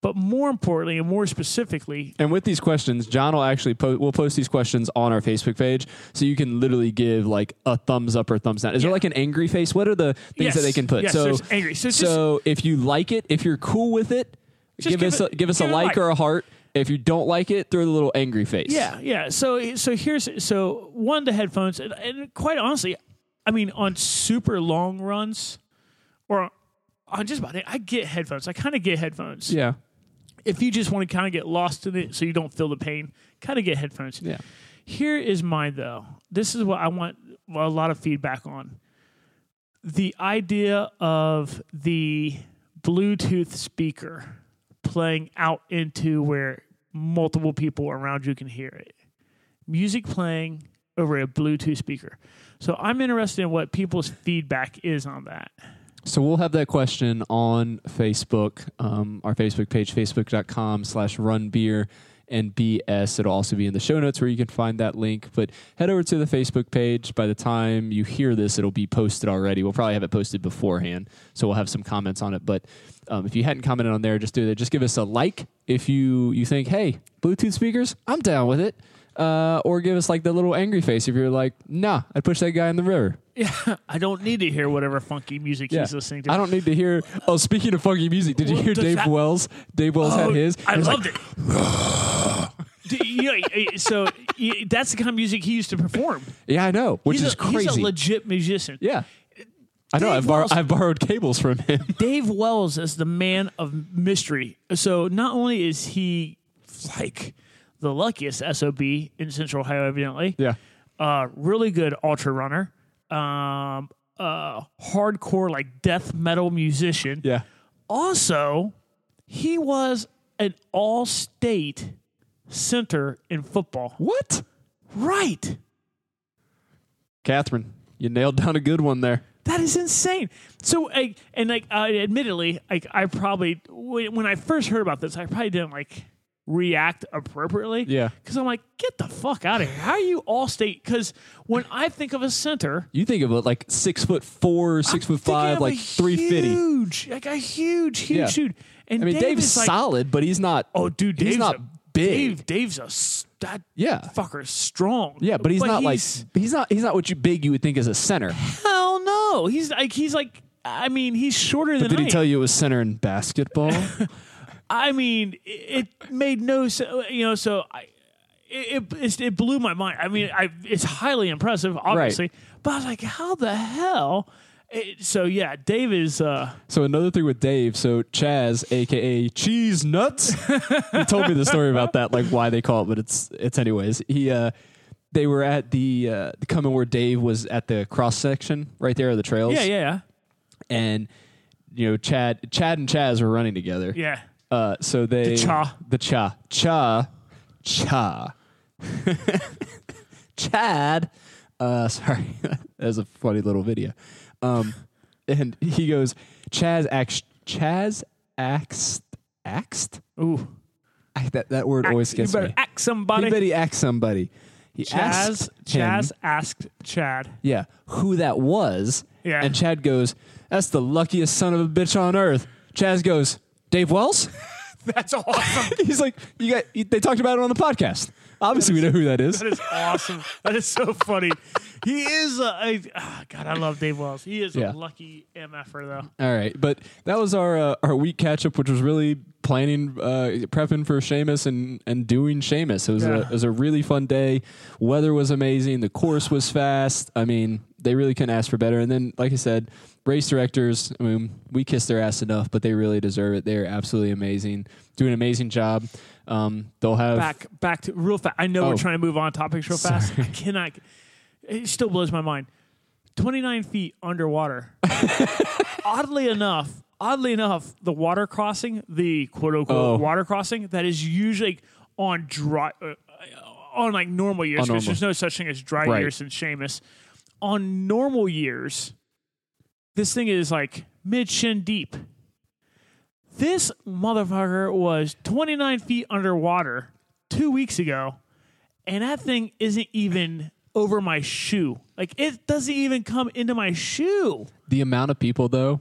But more importantly, and more specifically, And with these questions, John will actually po- we'll post these questions on our Facebook page, so you can literally give like a thumbs up or thumbs down. Is there like an angry face? What are the things that they can put? Yes, so angry. So just- so if you like it, if you're cool with it, give, give us a, give us a a like, like. or a heart. If you don't like it, throw the little angry face. Yeah, yeah. So so here's so one the headphones and, and quite honestly, I mean on super long runs or on just about it, I get headphones. I kind of get headphones. yeah, If you just want to kind of get lost in it so you don't feel the pain, kind of get headphones. yeah. Here is mine though. This is what I want a lot of feedback on. The idea of the Bluetooth speaker playing out into where multiple people around you can hear it. Music playing over a Bluetooth speaker. So I'm interested in what people's feedback is on that. So we'll have that question on Facebook, um, our Facebook page, facebook.com slash run beer and BS. It'll also be in the show notes where you can find that link. But head over to the Facebook page. By the time you hear this, it'll be posted already. We'll probably have it posted beforehand. So we'll have some comments on it. But um, if you hadn't commented on there, just do that. Just give us a like if you, you think, hey, Bluetooth speakers, I'm down with it. Uh, or give us like the little angry face if you're like, nah, I'd push that guy in the river. Yeah, I don't need to hear whatever funky music he's listening to. I don't need to hear. Oh, speaking of funky music, did you hear Dave that- Wells? Dave Wells Oh, had his. I loved like, it. You know, so that's the kind of music he used to perform. Yeah, I know, which he's is a, crazy. He's a legit musician. yeah, I know. I've, Wells- I've borrowed cables from him. Dave Wells is the man of mystery. So not only is he like the luckiest SOB in Central Ohio, evidently, yeah, uh, really good ultra runner, um, uh, hardcore like death metal musician. yeah. Also, he was an all-state center in football. What, Right. Catherine? You nailed down a good one there. That is insane. So, I, and like, uh, admittedly, like, I probably when when I first heard about this, I probably didn't like react appropriately. Yeah. because I'm like, get the fuck out of here. How are you all state? Because when I think of a center, You think of it like six foot four, 6 I'm foot five, like three fifty. huge, like a huge, huge Yeah. dude. And I mean, Dave Dave's is like, solid, but he's not. oh, dude, he's not a, big. Dave, Dave's a that Yeah. fucker's strong. Yeah, but he's not he's- like he's not he's not what you big you would think as a center. hell no. He's like he's like. I mean, he's shorter than Did I he am. tell you it was center in basketball? I mean, it, it made no sense. You know, so I, it, it it blew my mind. I mean, I it's highly impressive, obviously, but I was like, how the hell? It, so yeah, Dave is. Uh, So another thing with Dave, so Chaz, aka Cheese Nuts, he told me the story about that, like why they call it, but it's it's anyways. He uh they were at the uh the coming where Dave was at the cross section right there of the trails. Yeah, yeah, yeah, And you know, Chad Chad and Chaz were running together. yeah. Uh so they The cha. The cha. Cha cha. Chad. Uh sorry. that was a funny little video. Um and he goes, Chaz ax Chaz axed axed? Ooh, I, that that word always you gets better me. ask somebody. He bet he asked somebody. He Chaz, asked him, Chaz asked Chad. yeah, who that was. Yeah. And Chad goes, That's the luckiest son of a bitch on earth. Chaz goes, Dave Wells? That's awesome. He's like, you got they talked about it on the podcast. Obviously we know who that is. that is awesome. That is so funny. He is. A, I, ah, God, I love Dave Wells. He is Yeah. a lucky mf'er though. All right, but that was our uh, our week catch up, which was really planning, uh, prepping for Seamus and and doing Seamus. It was a Yeah. it was a really fun day. Weather was amazing. The course was fast. I mean, they really couldn't ask for better. And then, like I said, race directors. I mean, we kiss their ass enough, but they really deserve it. They are absolutely amazing, doing an amazing job. Um, they'll have back back to real fast. I know Oh. we're trying to move on topics real fast. I cannot. It still blows my mind. Twenty nine feet underwater. oddly enough, oddly enough, the water crossing, the quote unquote Oh. water crossing, that is usually on dry. Uh, on like normal years, because there's no such thing as dry Right. years in Seamus. On normal years, this thing is like mid shin deep. This motherfucker was 29 feet underwater two weeks ago, and that thing isn't even over my shoe. Like it doesn't even come into my shoe. The amount of people, though,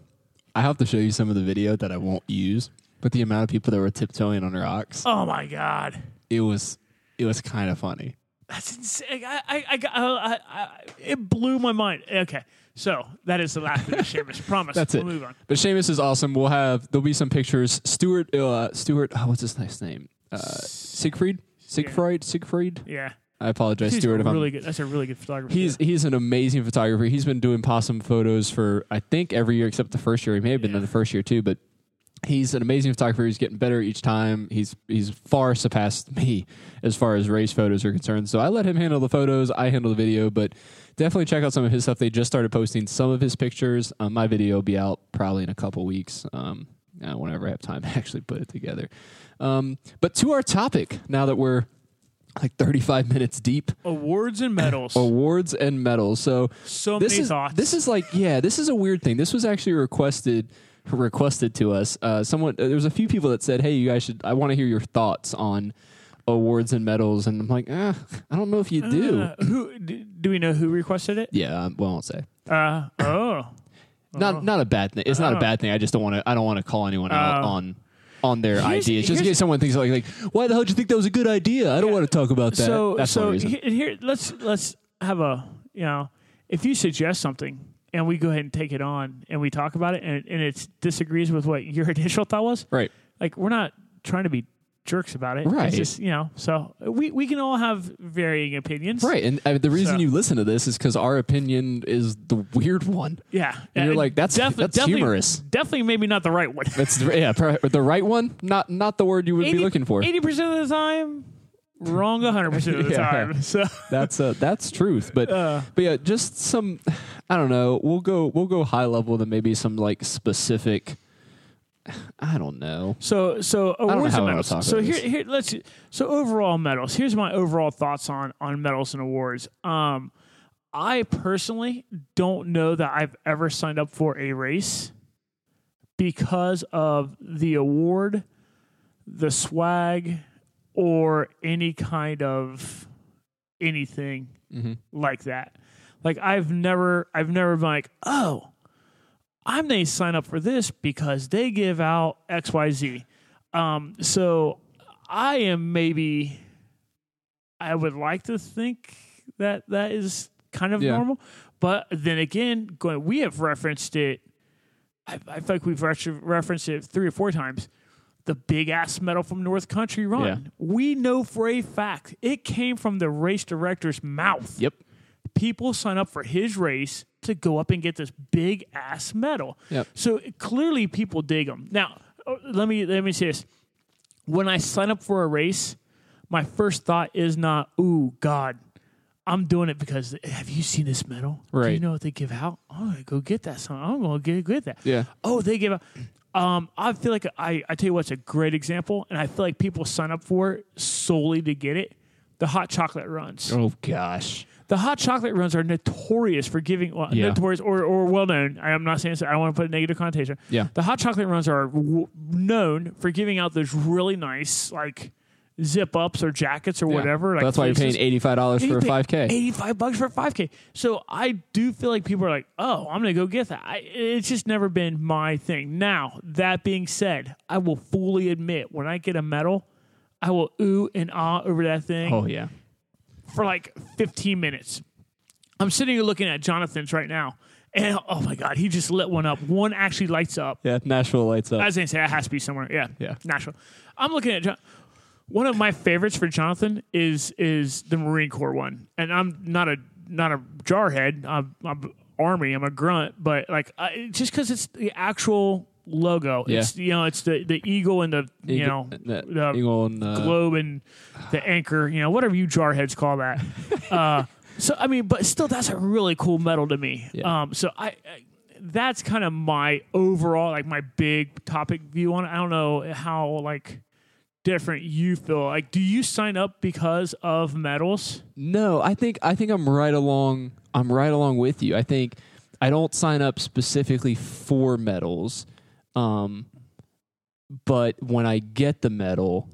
I have to show you some of the video that I won't use, but the amount of people that were tiptoeing on rocks, Oh my god. it was it was kind of funny. That's insane. I, I, I, I, I, it blew my mind. Okay, so that is the last bit of Seamus. Promise. That's we'll it. Move on. But Seamus is awesome. We'll have there'll be some pictures. Stuart, uh, Stuart, oh, what's his nice name? Uh, Siegfried, Siegfried, Siegfried. Yeah, I apologize, he's Stuart. If I'm really good. That's a really good photographer. He's he's an amazing photographer. He's been doing possum photos for I think every year except the first year. He may have been in the first year too, but he's an amazing photographer. He's getting better each time. He's he's far surpassed me as far as race photos are concerned. So I let him handle the photos. I handle the video, but definitely check out some of his stuff. They just started posting some of his pictures. Um, my video will be out probably in a couple weeks. Um, uh, whenever I have time to actually put it together. Um, but to our topic, now that we're like 35 minutes deep, awards and medals. awards and medals. So so this many is thoughts. this is like yeah, this is a weird thing. This was actually requested requested to us. Uh, someone uh, there was a few people that said, "Hey, you guys should. I want to hear your thoughts on awards and medals." And I'm like, eh, I don't know if you do. Uh, who do, do we know who requested it? yeah, um, well, I won't say. Uh, oh, Not not a bad thing. It's not a Oh. bad thing. I just don't want to. I don't want to call anyone out Oh. on on their Here's- ideas. Just in case someone thinks like, like, why the hell did you think that was a good idea? I don't want to talk about that. so That's the so reason. here let's let's have a you know if you suggest something and we go ahead and take it on and we talk about it and, and it disagrees with what your initial thought was right. like we're not trying to be jerks about it Right. it's just you know so we we can all have varying opinions Right, and uh, the reason So- you listen to this is because our opinion is the weird one. yeah And you're like, that's- that's definitely, humorous. definitely maybe not the right one That's yeah, the right one, not not the word you would be looking for. 80% of the time wrong 100% of the Yeah. time so That's uh, that's truth. But Uh. but yeah, just some. I don't know. We'll go we'll go high level than maybe some like specific. I don't know. So so awards and medals. So here here let's so overall medals. Here's my overall thoughts on on medals and awards. Um I personally don't know that I've ever signed up for a race because of the award, the swag, or any kind of anything like that. Like I've never I've never been like, oh, I may sign up for this because they give out XYZ. Um, so I am maybe, I would like to think that that is kind of Yeah. normal. But then again, going, we have referenced it. I, I feel like we've re- referenced it three or four times. The big ass medal from North Country Run. Yeah. We know for a fact it came from the race director's mouth Yep. people sign up for his race to go up and get this big ass medal. Yep. So clearly people dig them. Now, uh, let me let me say this. When I sign up for a race, my first thought is not, "Ooh, God, I'm doing it because have you seen this medal? Right. Do you know what they give out? I'm gonna go get that. Son. I'm gonna get get that. Yeah. Oh, they give out. Um, I feel like I I tell you what's a great example, and I feel like people sign up for it solely to get it. The hot chocolate runs. Oh gosh. The hot chocolate runs are notorious for giving, well, Yeah. notorious or, or well known. I'm not saying this, I want to put a negative connotation. Yeah. The hot chocolate runs are w- known for giving out those really nice, like, zip ups or jackets or Yeah. whatever. Like That's why you're paying eighty five dollars for a five k. 85 bucks for a 5K. So I do feel like people are like, oh, I'm going to go get that. I, it's just never been my thing. Now, that being said, I will fully admit when I get a medal, I will ooh and ah over that thing Oh yeah. for like 15 minutes. I'm sitting here looking at Jonathan's right now. And oh my God, he just lit one up. One actually lights up. Yeah. Nashville lights up. I was going to say, that has to be somewhere. Yeah. Yeah. Nashville. I'm looking at John. One of my favorites for Jonathan is is the Marine Corps one. And I'm not a not a jarhead. I'm, I'm Army. I'm a grunt. But like, I, just because it's the actual logo. Yeah. It's, you know, it's the, the eagle and the, you Eagle- know, the the Eagle and uh, globe and the anchor, you know, whatever you jarheads call that. uh, so I mean, but still, that's a really cool medal to me. Yeah. Um, so I, I that's kind of my overall, like my big topic view on it. I don't know how like different you feel. Like, do you sign up because of medals? No, I think I think I'm right along. I'm right along with you. I think I don't sign up specifically for medals, um, but when I get the medal,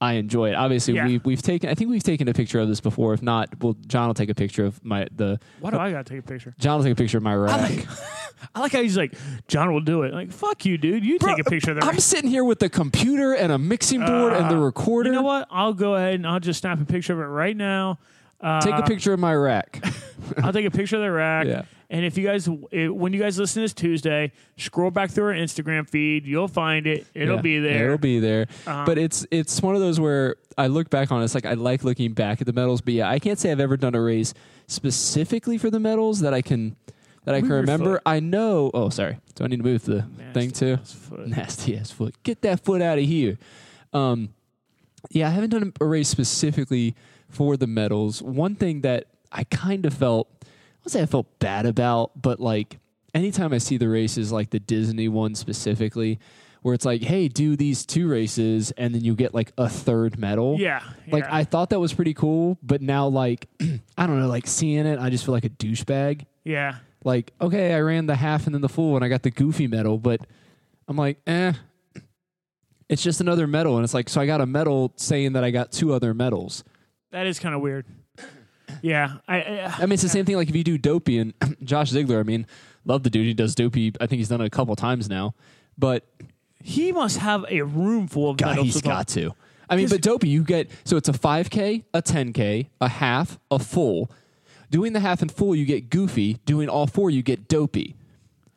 I enjoy it. Obviously, Yeah. we've we've taken. I think we've taken a picture of this before. If not, well, John will take a picture of my the. Why do I gotta take a picture? John will take a picture of my rack. I like how he's like, John will do it. Like, fuck you, dude. You take a picture of the I'm sitting here with the computer and a mixing board and the Uh, recorder. You know what? I'll go ahead and I'll just snap a picture of it right now. Uh, Take a picture of my rack. I'll take a picture of the rack. Yeah. And if you guys, eh, when you guys listen to this Tuesday, scroll back through our Instagram feed. You'll find it. It'll Yeah, be there. It'll be there. Uh-huh. But it's it's one of those where I look back on it, it's like I like looking back at the medals, but yeah, I can't say I've ever done a race specifically for the medals that I can that I can remember. foot. I know oh sorry. Do I need to move the thing too? ass foot. Nasty ass foot. Get that foot out of here. Um yeah, I haven't done a race specifically for the medals. One thing that I kind of felt I won't say I felt bad about, but like anytime I see the races like the Disney one specifically, where it's like, hey, do these two races and then you get like a third medal. Yeah. Like yeah. I thought that was pretty cool, but now like I don't know, like seeing it, I just feel like a douchebag. yeah. Like, okay, I ran the half and then the full and I got the goofy medal, but I'm like, eh. It's just another medal, and it's like, so I got a medal saying that I got two other medals. That is kind of weird. Yeah. I, I uh, I mean, it's the same thing. Like if you do dopey and Josh Ziegler, I mean, love the dude. He does dopey. I think he's done it a couple times now, but he must have a room full of God, medals he's got to. I mean, but dopey, you get so it's a 5K, a 10K, a half, a full. Doing the half and full, you get goofy. Doing all four, you get dopey.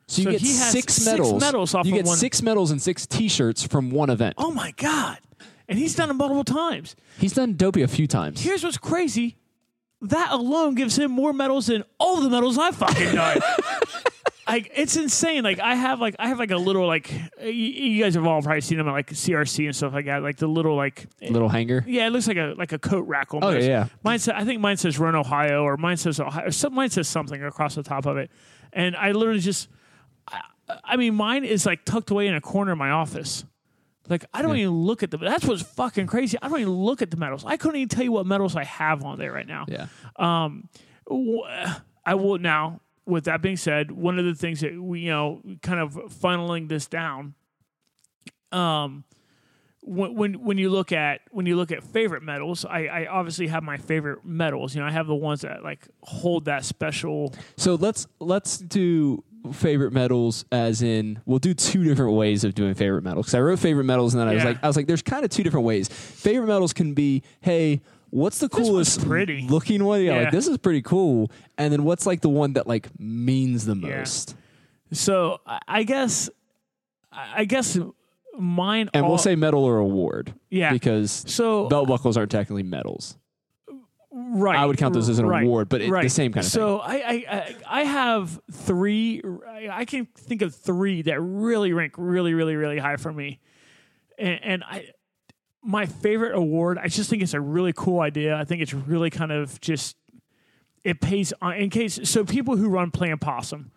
So you So get six medals. you get one- six medals and six T-shirts from one event. Oh my god! And he's done it multiple times. He's done dopey a few times. Here's what's crazy: that alone gives him more medals than all the medals I've fucking done. like it's insane. Like I have like I have like a little like you, you guys have all probably seen them at like CRC and stuff like that. Like the little like Little hanger. yeah, it looks like a like a coat rack oh, almost. Oh, yeah, yeah. Mine says I think mine says Run Ohio or mine says Ohio. Or some, mine says something across the top of it, and I literally just. I, I mean, mine is like tucked away in a corner of my office. Like I don't even look at the. That's what's fucking crazy. I don't even look at the medals. I couldn't even tell you what medals I have on there right now. Yeah. W- I will now. With that being said, one of the things that we, you know, kind of funneling this down, um, when when when you look at when you look at favorite medals, I, I obviously have my favorite medals. You know, I have the ones that like hold that special. So let's let's do favorite medals as in we'll do two different ways of doing favorite medals because I wrote favorite medals and then I was Yeah. like I was like there's kind of two different ways. Favorite medals can be hey what's the one's coolest pretty. looking one yeah, Yeah. like this is pretty cool and then what's like the one that like means the Yeah. most So I I guess, I guess mine. and all, we'll say medal or award Yeah. because so. belt buckles aren't technically medals. Right. I would count those as an right, award, but it- the same kind of thing. so I, I, I, have three. I can think of three that really rank really, really, really high for me, and, and I. My favorite award, I just think it's a really cool idea. I think it's really kind of just it pays on in case so people who run playing possum,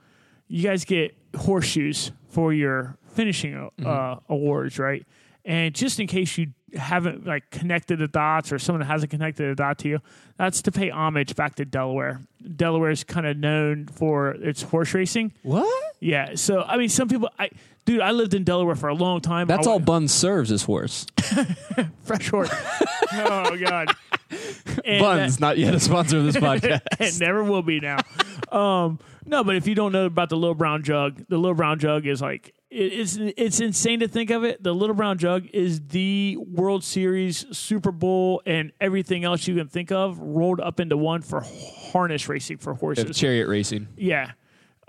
you guys get horseshoes for your finishing uh, Mm-hmm. awards, right? And just in case you haven't like connected the dots or someone hasn't connected the dot to you, that's to pay homage back to Delaware. Delaware is kind of known for its horse racing. what Yeah, so I mean, some people, I dude, I lived in Delaware for a long time. that's I, all Buns serves is horse fresh horse. oh god, And Buns not yet a sponsor of this podcast it never will be now. um, no, but if you don't know about the little brown jug, the little brown jug is like it's it's insane to think of it. The little brown jug is the World Series, Super Bowl, and everything else you can think of rolled up into one for harness racing for horses. chariot racing yeah,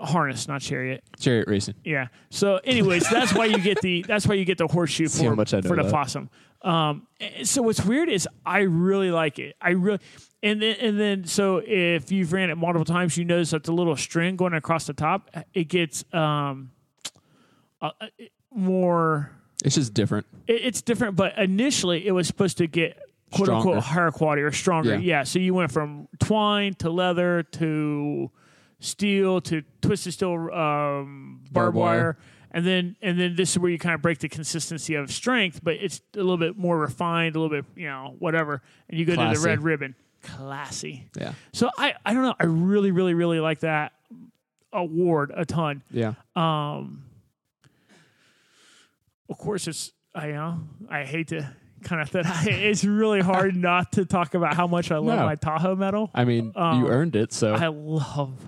harness, not chariot. chariot racing Yeah. So, anyways, that's why you get the that's why you get the horseshoe for, for the that. possum. Um, so what's weird is I really like it. I really and then and then so if you've ran it multiple times, you notice that the little string going across the top it gets um uh, uh, more. it's just different It, it's different, but initially it was supposed to get quote Stronger. unquote higher quality or stronger. Yeah. Yeah. So you went from twine to leather to steel to twisted steel um, barbed, Barbed wire. wire. And then, and then this is where you kind of break the consistency of strength, but it's a little bit more refined, a little bit, you know, whatever. And you go to the red ribbon. classy. Yeah. So I I don't know. I really really really like that award a ton. Yeah. Um, of course, it's I know I hate to kind of that. It's really hard not to talk about how much I love No. my Tahoe medal. I mean, Um, you earned it, so. I love.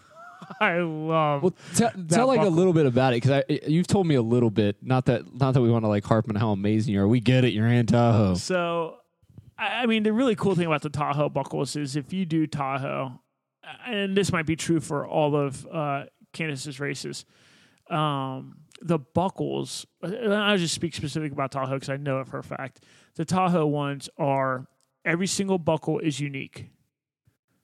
I love. well, tell, tell like a little bit about it because I, you've told me a little bit. Not that, not that we want to like harp on how amazing you are. We get it. You're in Tahoe. So, I I mean, the really cool thing about the Tahoe buckles is if you do Tahoe, and this might be true for all of uh, Candice's races, um, the buckles, and I'll just speak specific about Tahoe because I know it for a fact. The Tahoe ones are, every single buckle is unique.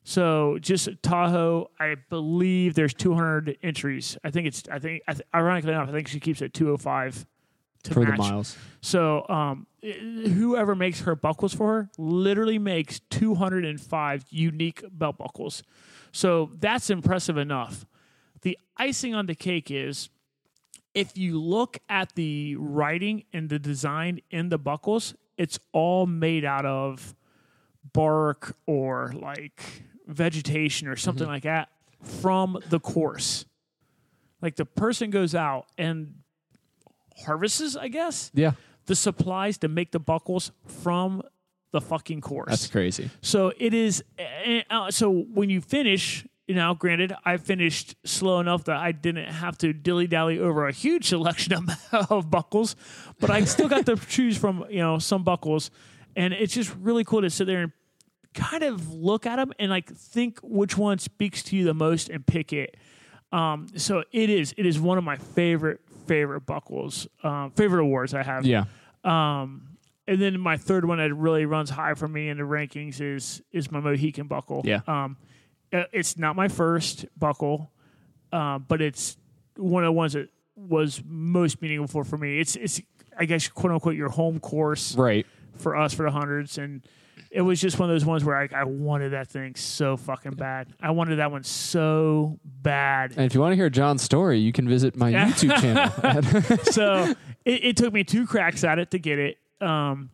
So just Tahoe, I believe there's 200 entries. I think it's, I think, I th- ironically enough, I think she keeps it 205 to for the match. miles. So, um, whoever makes her buckles for her literally makes 205 unique belt buckles. So that's impressive enough. The icing on the cake is if you look at the writing and the design in the buckles, it's all made out of bark or like vegetation or something like that from the course. Like the person goes out and harvests, I guess, Yeah, the supplies to make the buckles from the fucking course. that's crazy. So it is. eh, uh, So when you finish, you know, granted, I finished slow enough that I didn't have to dilly dally over a huge selection of, of buckles, but I still got to choose from you know some buckles, and it's just really cool to sit there and kind of look at them and like think which one speaks to you the most and pick it. Um, so it is. It is one of my favorite favorite buckles, um, favorite awards I have. Yeah, Um, and then my third one that really runs high for me in the rankings is is my Mohican buckle. Yeah. Um, uh, it's not my first buckle, uh, but it's one of the ones that was most meaningful for me. It's it's I guess quote unquote your home course right. for us for the hundreds and. It was just one of those ones where I, I wanted that thing so fucking bad. I wanted that one so bad. And if you want to hear John's story, you can visit my YouTube channel. so it, it took me two cracks at it to get it. Um,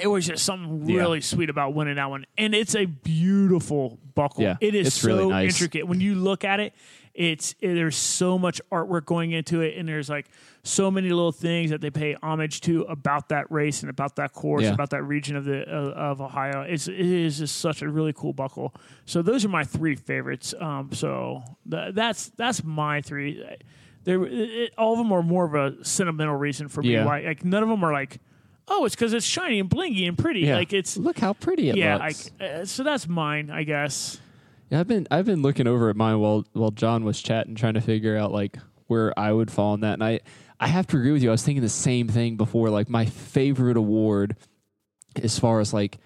it was just something Yeah. really sweet about winning that one, and it's a beautiful buckle. Yeah, it is it's so really nice. intricate. When you look at it, it's it, there's so much artwork going into it, and there's like so many little things that they pay homage to about that race and about that course, Yeah. about that region of the uh, of Ohio. It's it is just such a really cool buckle. So those are my three favorites. Um, so th- that's that's my three. There, all of them are more of a sentimental reason for me. Yeah. Why, like none of them are like, oh, it's because it's shiny and blingy and pretty. yeah, Like it's look how pretty it yeah. Looks. uh, so that's mine, I guess. Yeah, I've been I've been looking over at mine while while John was chatting, trying to figure out like where I would fall in that. And I I have to agree with you. I was thinking the same thing before. Like my favorite award, as far as like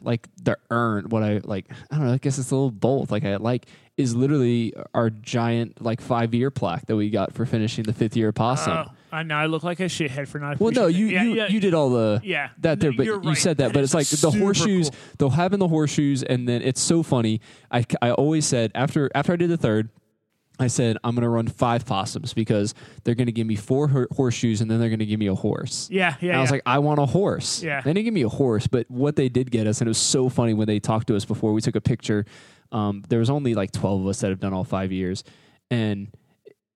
like the earn what I like. I don't know. I guess it's a little both. Like I like is literally our giant like five year plaque that we got for finishing the fifth year possum. Oh, I know I look like a shithead for not. Well, no, you appreciating- you, yeah, yeah. you did all the Yeah. that there, but you're you right. said that. But it's like the horseshoes. cool. They'll have in the horseshoes, and then it's so funny. I I always said after after I did the third. I said I'm going to run five possums because they're going to give me four hor- horseshoes and then they're going to give me a horse. Yeah, yeah. And I was yeah. like, I want a horse. Yeah. They didn't give me a horse, but what they did get us, and it was so funny when they talked to us before we took a picture. Um, there was only like 12 of us that have done all five years. And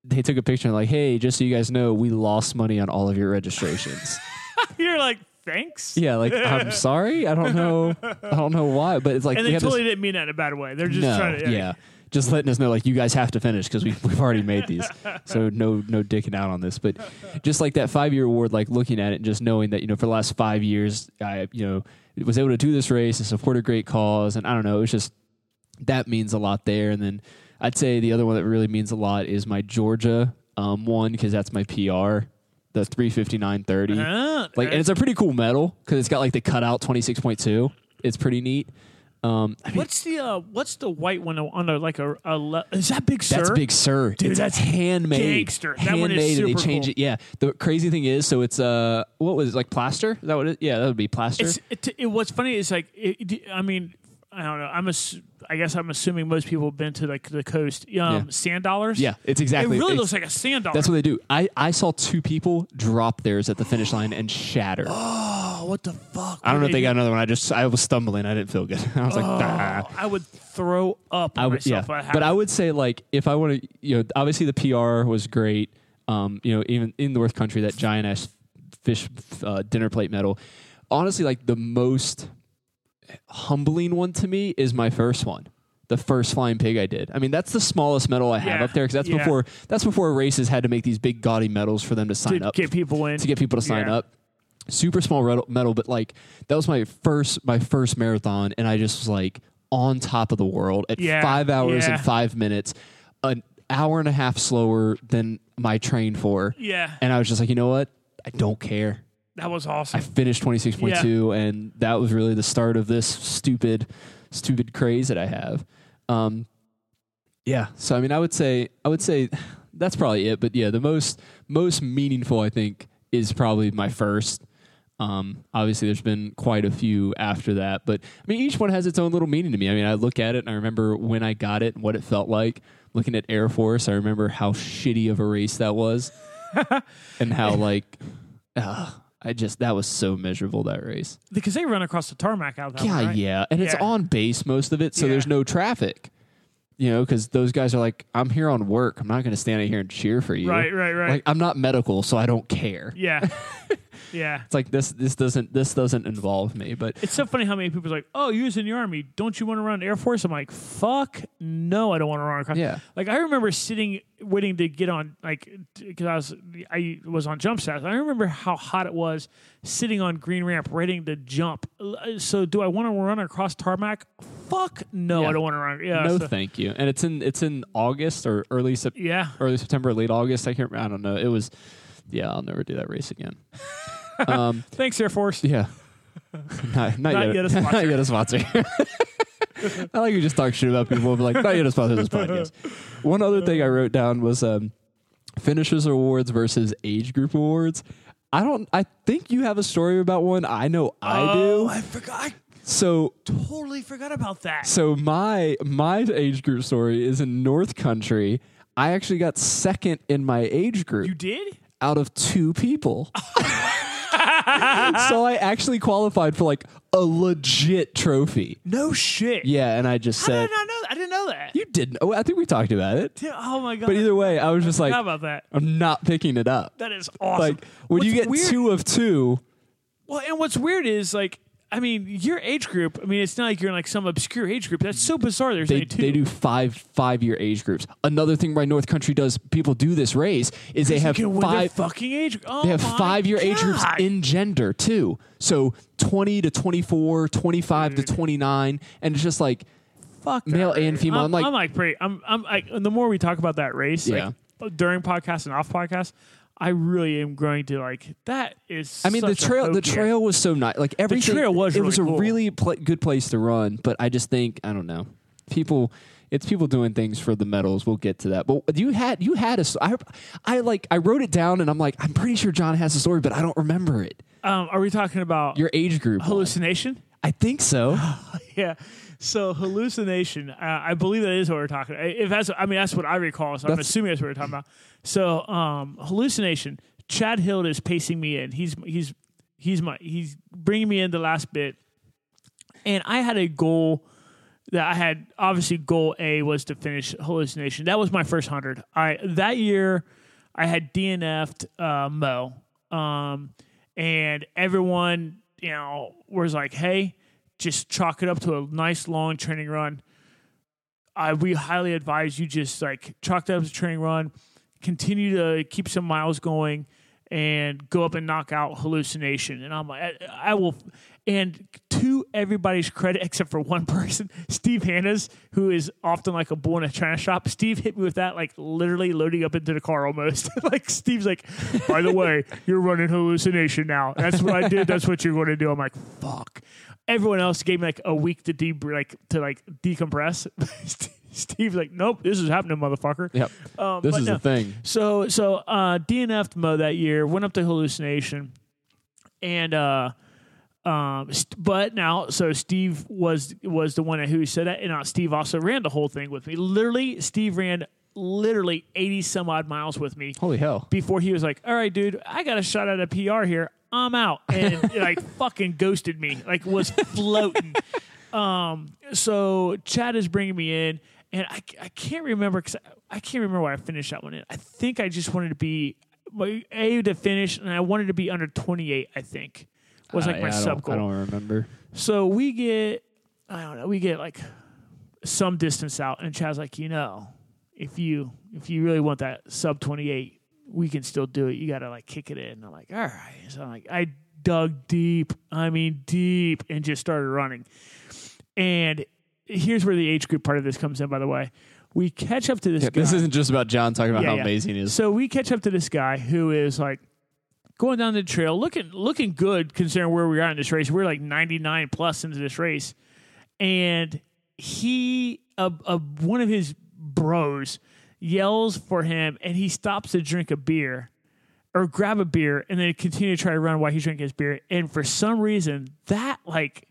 they took a picture and like, hey, just so you guys know, we lost money on all of your registrations. you're like thanks. yeah, like I'm sorry. I don't know. I don't know why, but it's like and they totally this, didn't mean that in a bad way. They're just no, trying to yeah. Just letting us know, like you guys have to finish because we we've already made these, so no no dicking out on this. But just like that five year award, like looking at it and just knowing that you know for the last five years, I you know was able to do this race and support a great cause, and I don't know, it was just that means a lot there. And then I'd say the other one that really means a lot is my Georgia um, one because that's my PR, the three fifty nine thirty. Ah, Like, and it's a pretty cool medal because it's got like the cutout twenty six point two. It's pretty neat. Um, I mean, What's the uh, what's the white one on a like a, a le- is that Big Sur? That's Big Sur, Dude, it's that's handmade. gangster. That one is handmade, and they change cool. it. Yeah. The crazy thing is, so it's uh, what was it like plaster? Is that what it? Yeah, that would be plaster. It's it, it, what's funny is like I mean I don't know I'm ass- I guess I'm assuming most people have been to like the coast. Um, Yeah. sand dollars. yeah, it's exactly. It really looks like a sand dollar. That's what they do. I, I saw two people drop theirs at the finish line and shatter. oh what the fuck? I don't know if they got another one. I just I was stumbling. I didn't feel good. I was like, nah. I would throw up I would, yeah, I had but I would say like if I want to, you know, obviously the PR was great. Um, you know, even in North Country, that giant ass fish uh, dinner plate medal. Honestly, like the most humbling one to me is my first one, the first flying pig I did. I mean, that's the smallest medal I have Yeah, up there because that's yeah. before that's before races had to make these big gaudy medals for them to sign up to up get people in to get people to sign Yeah. up. Super small medal, but like that was my first my first marathon, and I just was like on top of the world at five hours and five minutes, an hour and a half slower than my train for, Yeah, and I was just like, you know what, I don't care. That was awesome. I finished twenty six point two, and that was really the start of this stupid, stupid craze that I have. Um, yeah. So I mean, I would say I would say that's probably it. But yeah, the most most meaningful I think is probably my first. Um, obviously, there's been quite a few after that, but I mean, each one has its own little meaning to me. I mean, I look at it and I remember when I got it and what it felt like. Looking at Air Force, I remember how shitty of a race that was, and how like, uh, I just that was so miserable that race. because they run across the tarmac out there. Yeah, one, right? yeah, and it's on base most of it, so Yeah. there's no traffic. You know, because those guys are like, I'm here on work. I'm not going to stand out here and cheer for you. Right, right, right. Like, I'm not medical, so I don't care. Yeah, yeah. It's like this. This doesn't. This doesn't involve me. But It's so funny how many people are like, "Oh, you was in the army. Don't you want to run Air Force?" I'm like, "Fuck no, I don't want to run across." Yeah. Like I remember sitting waiting to get on, like because I was I was on jump stats. I remember how hot it was sitting on green ramp, waiting to jump. So do I want to run across tarmac? Fuck no, Yeah. I don't want to run. Yeah, no, so- thank you. And it's in. It's in August or early Sep- yeah. early September, late August. I can't. I don't know. It was. Yeah, I'll never do that race again. um. Thanks, Air Force. Yeah. not, not, Not yet, a sponsor. not yet a sponsor. I like you just talk shit about people, but like not yet a sponsor this podcast. One other thing I wrote down was um, finishers awards versus age group awards. I don't. I think you have a story about one. I know I Oh, do. I forgot. I So totally forgot about that. so my my age group story is in North Country. I actually got second in my age group You did? out of two people. so I actually qualified for like a legit trophy. No shit. Yeah, and I just How said did I not know? that? I didn't know that. you didn't. Oh, I think we talked about it. Dude, Oh my god. But either way, I was just like, How about that? I'm not picking it up. That is awesome. Like when you get weird- two of two, Well, and what's weird is like, I mean, your age group. I mean, it's not like you're in like some obscure age group. That's so bizarre. There's they only two. they do five five year age groups. Another thing why North Country does people do this race is they have can win their five fucking age. Oh They have my five year age groups God. in gender too. So 20 to 24, 25 to mm. 29. And it's just like, Fuck male and female. I'm, I'm like- I'm like pretty. I'm I'm like. The more we talk about that race, Yeah. like during podcast and off podcast, I really am going to like that. Is I mean, the trail, the trail was so nice. Like everything, trail was it really was a cool. really pl- good place to run. But I just think, I don't know, people, it's people doing things for the medals. We'll get to that. But you had, you had a, I, I like, I wrote it down and I'm like, I'm pretty sure John has a story, but I don't remember it. Um, are we talking about Your age group. one. hallucination? I think so. Yeah. So hallucination, uh, I believe that is what we're talking. If that's, I mean, that's what I recall. So I'm That's- assuming that's what we're talking about. So um, hallucination. Chad Hill is pacing me in. He's he's he's my he's bringing me in the last bit, and I had a goal that I had. Obviously, goal A was to finish hallucination. That was my first hundred. I that year I had DNF'd uh, Mo, um, and everyone you know was like, "Hey, just chalk it up to a nice long training run." I we highly advise you just like chalk that up as a training run, continue to keep some miles going, and go up and knock out hallucination. And I'm like, I, I will. And to everybody's credit, except for one person, Steve Hannas, who is often like a bull in a china shop, Steve hit me with that like literally loading up into the car almost. like Steve's like, by the way, you're running hallucination now. That's what I did. That's what you're going to do. I'm like, fuck. Everyone else gave me like a week to de like to like decompress. Steve's like, nope, this is happening, motherfucker. Yep. Um, This is no. the thing. So so uh DNF'd Mo that year, went up to hallucination, and uh um st- but now so Steve was was the one who said that, and uh, Steve also ran the whole thing with me. Literally, Steve ran literally eighty some odd miles with me Holy hell. before he was like, "All right, dude, I got a shot at a PR here. I'm out, and like fucking ghosted me, like was floating. um, so Chad is bringing me in, and I, I can't remember because I, I can't remember why I finished that one in. I think I just wanted to be a to finish, and I wanted to be under 28. I think was like Uh, my yeah, I sub goal. I don't remember. So we get, I don't know, we get like some distance out, and Chad's like, you know, if you if you really want that sub twenty eight, we can still do it. You got to like kick it in. And I'm like, all right. So I'm like, I dug deep. I mean, deep, and just started running. And here's where the age group part of this comes in. By the way, we catch up to this. Yeah, guy. this isn't just about John talking about Yeah, how amazing he is. So we catch up to this guy who is like going down the trail, looking looking good considering where we are in this race. We're like 99 plus into this race, and he, a, one of his bros, yells for him, and he stops to drink a beer or grab a beer, and then continue to try to run while he's drinking his beer. And for some reason, that like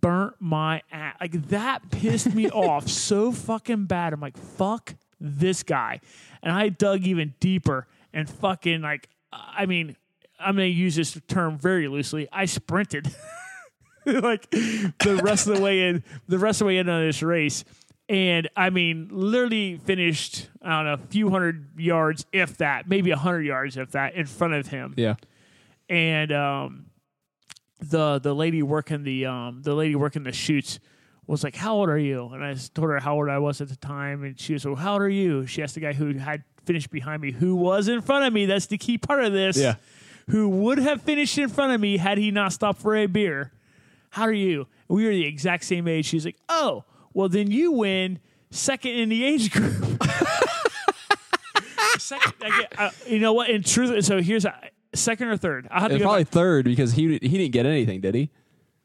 burnt my ass. Like that pissed me off so fucking bad. I'm like, fuck this guy. And I dug even deeper and fucking like, I mean, I'm going to use this term very loosely. I sprinted like the rest of the way in, the rest of the way in on this race. And I mean, literally finished, I don't know, a few hundred yards, if that, maybe a hundred yards, if that, in front of him yeah. and um, the the lady working the um, the lady working the chutes was like, "How old are you?" And I told her how old I was at the time, and she was, like, "Well, how old are you?" She asked the guy who had finished behind me, who was in front of me. That's the key part of this. Yeah. Who would have finished in front of me had he not stopped for a beer? How are you? We were the exact same age. She's like, "Oh, well, then you win second in the age group." second, I get, uh, you know what? In truth, so here's a, second or third. I have to probably back. third because he he didn't get anything, did he?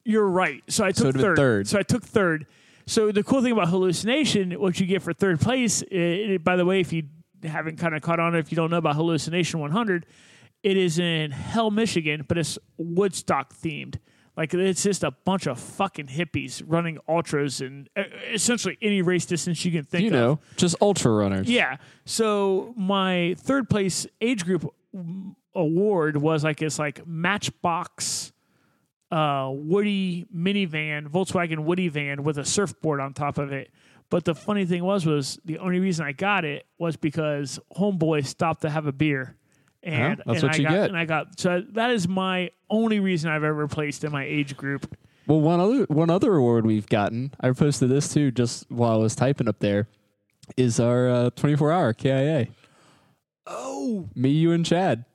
You're right. So I took it'd third. third. So I took third. So the cool thing about hallucination, what you get for third place, it, it- by the way, if you haven't kind of caught on, if you don't know about hallucination 100, it is in Hell, Michigan, but it's Woodstock themed. Like it's just a bunch of fucking hippies running ultras and uh, essentially any race distance you can think You of. know, just ultra runners. Yeah. So my third place age group award was like it's like Matchbox uh, Woody minivan, Volkswagen Woody van with a surfboard on top of it. But the funny thing was, was the only reason I got it was because Homeboy stopped to have a beer, and that's and what I you got, get. And I got so that is my only reason I've ever placed in my age group. Well, one other one other award we've gotten, I posted this too just while I was typing up there, is our uh, 24 hour KIA. Oh, Me, you, and Chad,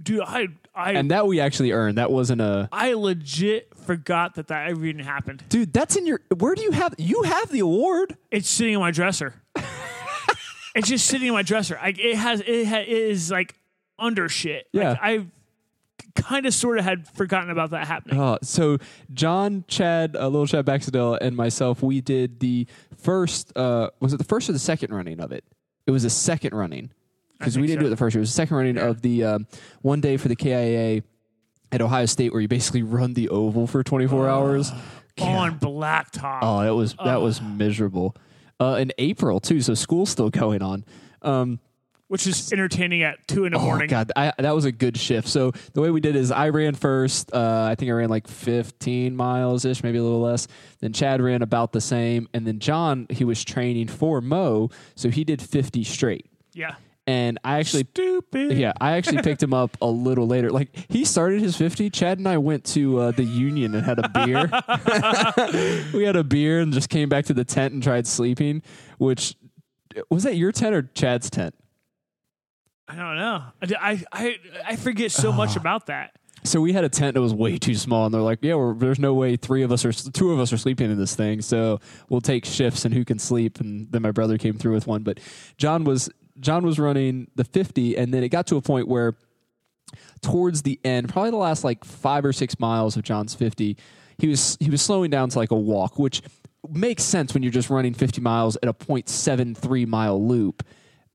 dude, I I and that we actually earned. That wasn't a I legit forgot that that even happened. dude. That's in your. Where do you have? You have the award. It's sitting in my dresser. it's just sitting in my dresser. I, it has it, ha, it is like under shit. Like, Yeah. I kind of sort of had forgotten about that happening. Uh, so John, Chad, uh, little Chad Baxendale, and myself, we did the first. Uh, was it the first or the second running of it? It was the second running because we didn't so. do it the first. year. It was the second running of the um, one day for the KIA at Ohio State, where you basically run the oval for 24 hours. On blacktop. Oh, that was that was miserable. Uh, in April too, so school's still going on. Um, which is entertaining at two in the Oh morning. god, I, that was a good shift. So the way we did is I ran first. Uh, I think I ran like 15 miles ish, maybe a little less. Then Chad ran about the same, and then John he was training for Mo, so he did 50 straight. Yeah. And I actually Stupid. yeah, I actually picked him up a little later. Like he started his 50. Chad and I went to uh, the Union and had a beer. we had a beer and just came back to the tent and tried sleeping. Which was that your tent or Chad's tent? I don't know. I, I, I forget so much about that. So we had a tent that was way too small, and they're like, "Yeah, we're, there's no way three of us or two of us are sleeping in this thing, so we'll take shifts and who can sleep." And then my brother came through with one, but John was John was running the 50, and then it got to a point where towards the end, probably the last like five or six miles of John's 50, he was he was slowing down to like a walk, which makes sense when you're just running 50 miles at a 0.73 mile loop.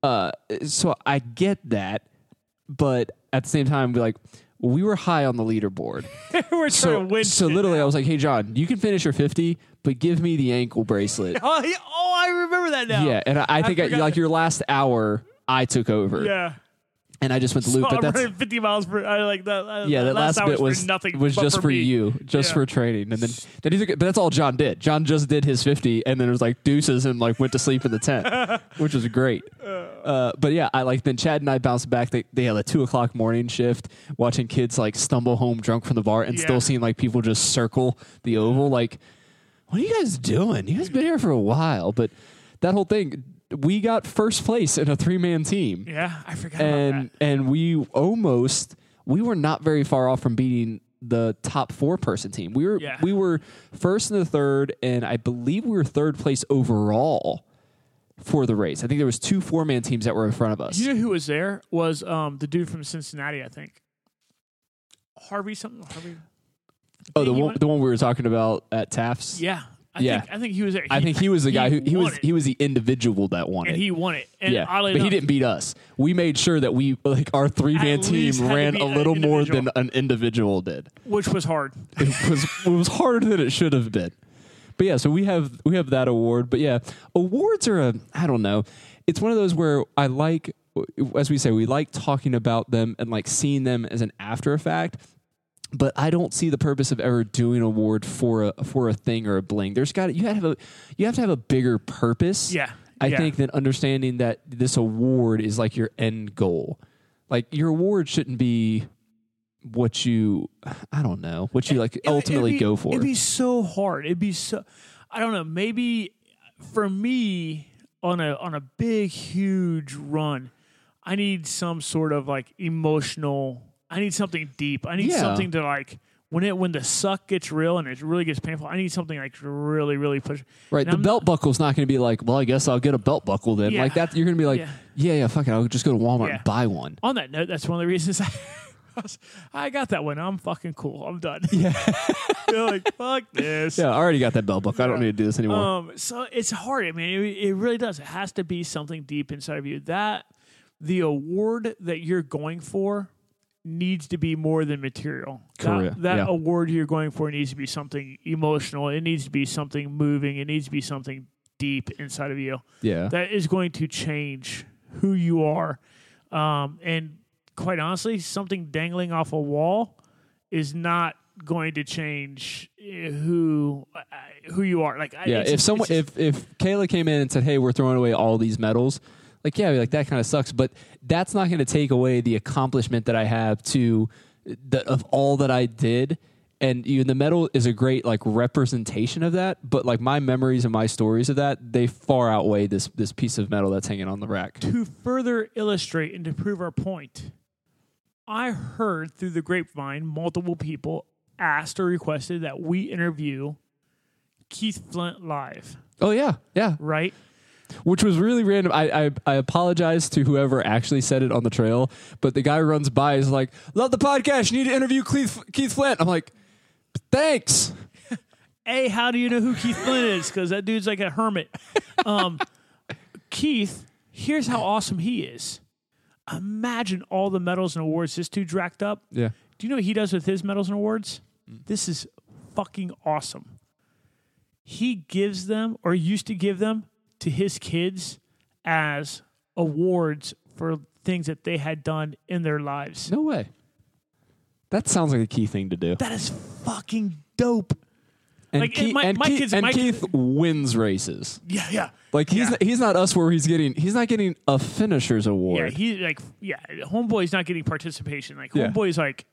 Uh, so I get that, but at the same time, be like, we were high on the leaderboard. We're trying So, to win. so literally. I was like, "Hey, John, you can finish your 50, but give me the ankle bracelet." Oh, yeah, oh, I remember that now. yeah, and I, I think I forgot. like your last hour, I took over. Yeah. and I just went to loop. But that's 50 miles per. I like that. uh, yeah, that last, hour bit was nothing. was but just for, me. you, just Yeah. for training, and then then he took it. But that's all John did. John just did his fifty, and then it was like deuces, and like went to sleep in the tent, which was great. Uh, but yeah, I like then Chad and I bounced back. They they had a two o'clock morning shift, watching kids like stumble home drunk from the bar, and Yeah. still seeing like people just circle the oval. Like, what are you guys doing? You guys been here for a while, but that whole thing. We got first place in a three man team Yeah, I forgot about and and we almost we were not very far off from beating the top four person team. We were Yeah. we were first and the third, and I believe we were third place overall for the race. I think there was two four man teams that were in front of us. You know who was there? Was um the dude from Cincinnati? I think. Harvey something. Harvey. Oh, the one the one we were talking about at Taft's. Yeah. I Yeah. think I think he was there. I think he was the guy who he was it, he was the individual that won and it. he won it. And yeah, but he didn't beat us. We made sure that we like our three man team least had to ran a little more than an individual did. which was hard. it was it was harder than it should have been. But yeah, so we have we have that award. But yeah, awards are a I don't know. It's one of those where I like as we say, we like talking about them and like seeing them as an after effect. But I don't see the purpose of ever doing an award for a for a thing or a bling. There's got you have to have a you have to have a bigger purpose. Yeah, I yeah. think than understanding that this award is like your end goal. Like your award shouldn't be what you I don't know what you like It- ultimately be- go for. It'd be so hard. It'd be so. I don't know. Maybe for me on a on a big huge run, I need some sort of like emotional. I need something deep. I need Yeah. something to like when it when the suck gets real and it really gets painful. I need something like to really really push. right, And the I'm belt buckle's not going to be like, well, I guess I'll get a belt buckle then. Yeah. Like that, you're going to be like, Yeah. yeah, yeah, fuck it, I'll just go to Walmart Yeah. and buy one. On that note, that's one of the reasons I, I got that one. I'm fucking cool. I'm done. Yeah. You're like fuck this. Yeah, I already got that belt buckle. I don't need to do this anymore. Um, so it's hard. I mean, it, it really does. It has to be something deep inside of you. That the award that you're going for needs to be more than material. That, that yeah. award you're going for needs to be something emotional. It needs to be something moving. It needs to be something deep inside of you yeah, that is going to change who you are. Um, and quite honestly, something dangling off a wall is not going to change eh, who uh, who you are. Like, yeah. If someone, just- if if Kayla came in and said, "Hey, we're throwing away all these medals," like, yeah, like that kind of sucks. But that's not going to take away the accomplishment that I have to the, of all that I did. And you, the medal is a great like representation of that. But like my memories and my stories of that, they far outweigh this this piece of metal that's hanging on the rack. to further illustrate and to prove our point, I heard through the grapevine multiple people asked or requested that we interview Keith Flint live, Oh yeah, yeah. right? Which was really random. I, I I apologize to whoever actually said it on the trail, but the guy runs by is like, "Love the podcast. You need to interview Keith, Keith Flint." I'm like, "Thanks." A, how do you know who Keith Flint is? Because that dude's like a hermit. Um, Keith, here's how awesome he is. Imagine all the medals and awards this dude racked up. Yeah, Do you know what he does with his medals and awards? This is fucking awesome. He gives them, or used to give them, to his kids as awards for things that they had done in their lives. no way. That sounds like a key thing to do. That is fucking dope. And, like, Keith, my- and, my Keith, kids- and my- Keith wins races. Yeah, yeah. Like he's Yeah. not, he's not us where he's getting he's not getting a finisher's award. Yeah, he like yeah, homeboy's not getting participation. Like Yeah. homeboy's like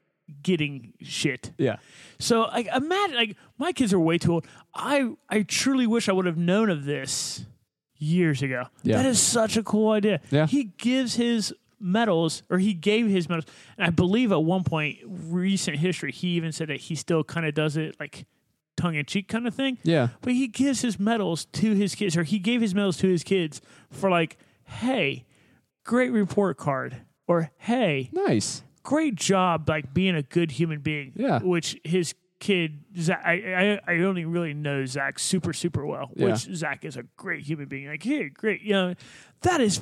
getting shit. yeah. So like imagine like my kids are way too old. I I truly wish I would have known of this years ago. Yeah. That is such a cool idea. Yeah. He gives his medals or he gave his medals and I believe at one point recent history he even said that he still kind of does it like tongue in cheek kind of thing. Yeah. But he gives his medals to his kids, or he gave his medals to his kids for like, hey, great report card, or hey, Nice. great job, like being a good human being. Yeah. Which his kid, Zach, I, I, I only really know Zach super, super well. Yeah. Which Zach is a great human being. Like, hey, great, you know, that is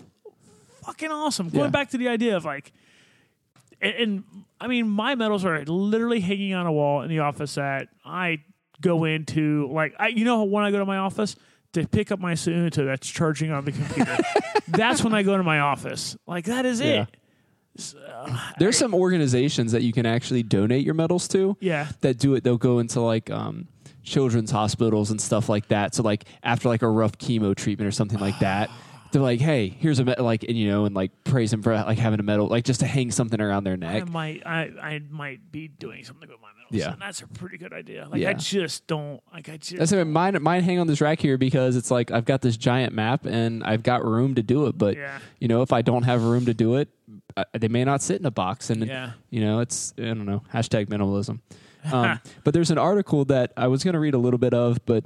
fucking awesome. Going Yeah. back to the idea of like, and, and I mean, my medals are literally hanging on a wall in the office that I go into. Like, I, you know, when I go to my office to pick up my Suunto that's charging on the computer, that's when I go to my office. Like, that is Yeah. it. There's some organizations that you can actually donate your medals to. Yeah. That do it. They'll go into like um, children's hospitals and stuff like that. So like after like a rough chemo treatment or something like that. They're like, hey, here's a med-, like, and you know, and like praise them for like having a medal, like just to hang something around their neck. I might, I, I might be doing something with. Yeah. and that's a pretty good idea. Like Yeah. I just don't, like I just, That's it. Mine, mine hang on this rack here because it's like I've got this giant map and I've got room to do it. But Yeah. you know, if I don't have room to do it, uh, they may not sit in a box. And Yeah. you know, it's I don't know hashtag minimalism. Um, but there's an article that I was going to read a little bit of, but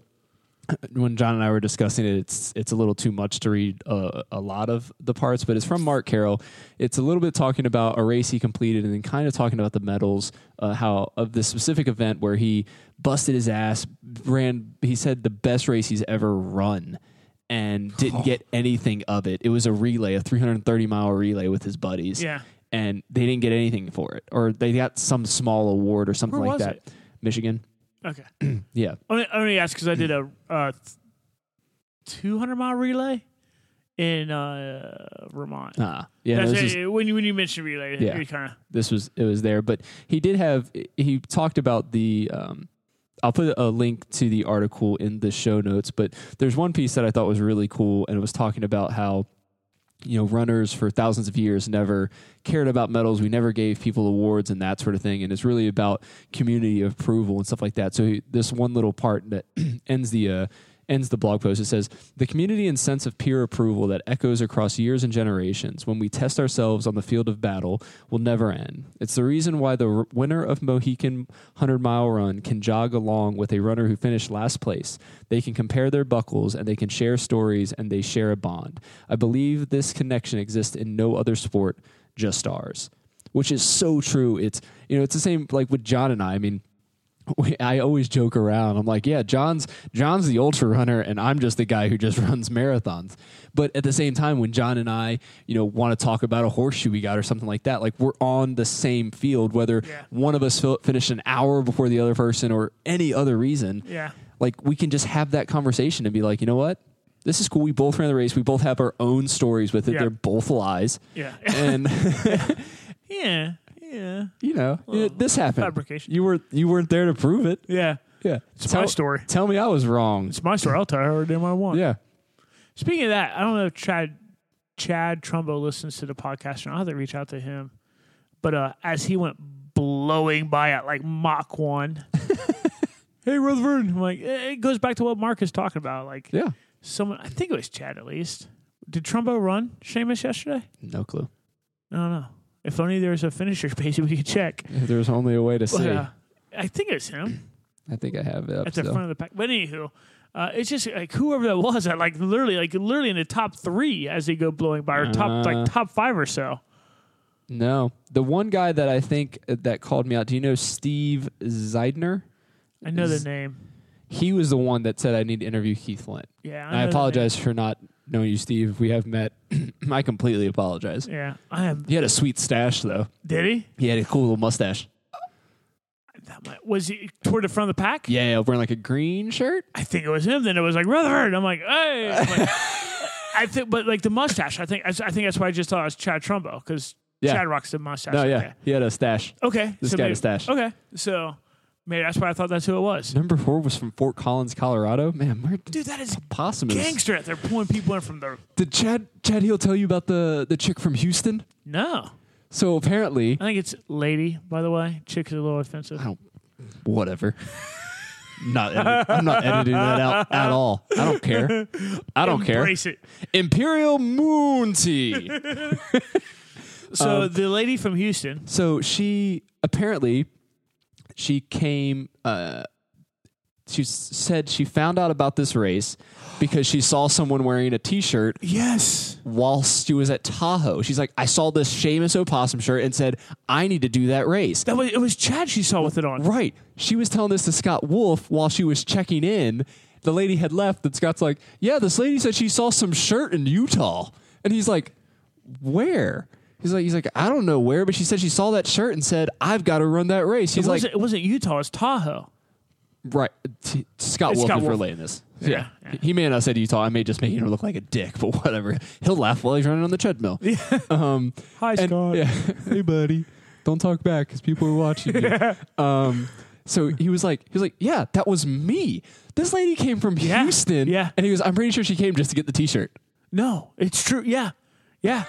when John and I were discussing it, it's it's a little too much to read uh, a lot of the parts. But it's from Mark Carroll. It's a little bit talking about a race he completed, and then kind of talking about the medals, uh, how of this specific event where he busted his ass, ran. He said the best race he's ever run, and didn't get anything of it. It was a relay, a 330 mile relay with his buddies. Yeah. and they didn't get anything for it, or they got some small award or something Where like that. it? Michigan. Okay. Yeah. Only, only ask because I did a uh, 200 mile relay in uh, Vermont. Ah, yeah. That's this it. is- when you when you mentioned relay, Yeah. kind of this was it was there but he did have he talked about the um I'll put a link to the article in the show notes but there's one piece that I thought was really cool and it was talking about how you know runners for thousands of years never cared about medals. We never gave people awards and that sort of thing. And it's really about community approval and stuff like that. So this one little part that ends the uh, ends the blog post. It says, The community and sense of peer approval that echoes across years and generations when we test ourselves on the field of battle will never end. It's the reason why the r- winner of Mohican 100 mile run can jog along with a runner who finished last place. They can compare their buckles and they can share stories and they share a bond. I believe this connection exists in no other sport, just ours. Which is so true. It's you know it's the same like with John and I. I mean, we, I always joke around. I'm like, yeah, John's John's the ultra runner, and I'm just the guy who just runs marathons. But at the same time, when John and I, you know, want to talk about a horseshoe we got or something like that, like we're on the same field, whether Yeah. one of us finished an hour before the other person or any other reason. Yeah. like we can just have that conversation and be like, you know what, this is cool. We both ran the race. We both have our own stories with it. Yeah. They're both lies, Yeah. and yeah. Yeah. you know, know, this happened. fabrication. You were you weren't there to prove it. Yeah. Yeah, It's my story. Tell me I was wrong. It's my story. I'll tell her anything I want. Yeah. Speaking of that, I don't know if Chad Chad Trumbo listens to the podcast, and I'll have to reach out to him. But uh, as he went blowing by at like Mach one, hey Rutherford, I'm like eh, it goes back to what Mark is talking about. Like Yeah. someone, I think it was Chad at least. Did Trumbo run Seamus yesterday? No clue. I don't know. If only there was a finisher page we could check. If There's only a way to see. Uh, I think it's him. I think I have it up. at the still. front of the pack. But anywho, uh, it's just like whoever that was at like literally like literally in the top three as they go blowing by or top Uh. like top five or so. No, the one guy that I think uh, that called me out. Do you know Steve Zeidner? I know Is- the name. He was the one that said I need to interview Keith Flint. Yeah, I, the apologize for not knowing you, Steve. We have met. I completely apologize. Yeah, I am. He had a sweet stash though. Did he? He had a cool little mustache. That might, was he toward the front of the pack? Yeah, wearing like a green shirt. I think it was him. Then it was like Rutherford. I'm like, hey. I'm like- I think, but like the mustache. I think. I think that's why I just thought it was Chad Trumbo because Yeah. Chad rocks the mustache. No, yeah, Okay. he had a stash. Okay. This so guy had a stash. Okay. So maybe that's why I thought that's who it was. Number four was from Fort Collins, Colorado. Man, where Dude, that is possum is? gangster. out there pulling people in from the. Did Chad Chad He'll tell you about the the chick from Houston? No. So apparently, I think it's lady, by the way. Chick is a little offensive. I don't. Whatever. not. Edit, I'm not editing that out at all. I don't care. I don't care. Embrace it. Imperial Moon Tea. So Um, the lady from Houston, so she apparently she came. Uh, she said she found out about this race because she saw someone wearing a T-shirt yes, whilst she was at Tahoe. She's like, I saw this Seamus Opossum shirt and said, I need to do that race. that was it was Chad she saw with it on. Right. She was telling this to Scott Wolf while she was checking in. The lady had left, and Scott's like, Yeah, this lady said she saw some shirt in Utah. And he's like, Where? He's like, he's like, I don't know where, but she said she saw that shirt and said, I've got to run that race. It He's like, wasn't, it wasn't Utah. It's Tahoe. Right. T- Scott It's Wolf Scott is Wolf. relaying this. Yeah, Yeah. yeah. He may have not said Utah. I may just make him look like a dick, but whatever. He'll laugh while he's running on the treadmill. Um, Hi, and- Scott. yeah. hey, buddy. Don't talk back because people are watching you. um, so he was like, he was like, yeah, that was me. This lady came from Yeah, Houston. yeah. And he was, I'm pretty sure she came just to get the T-shirt. No, it's true. Yeah, yeah.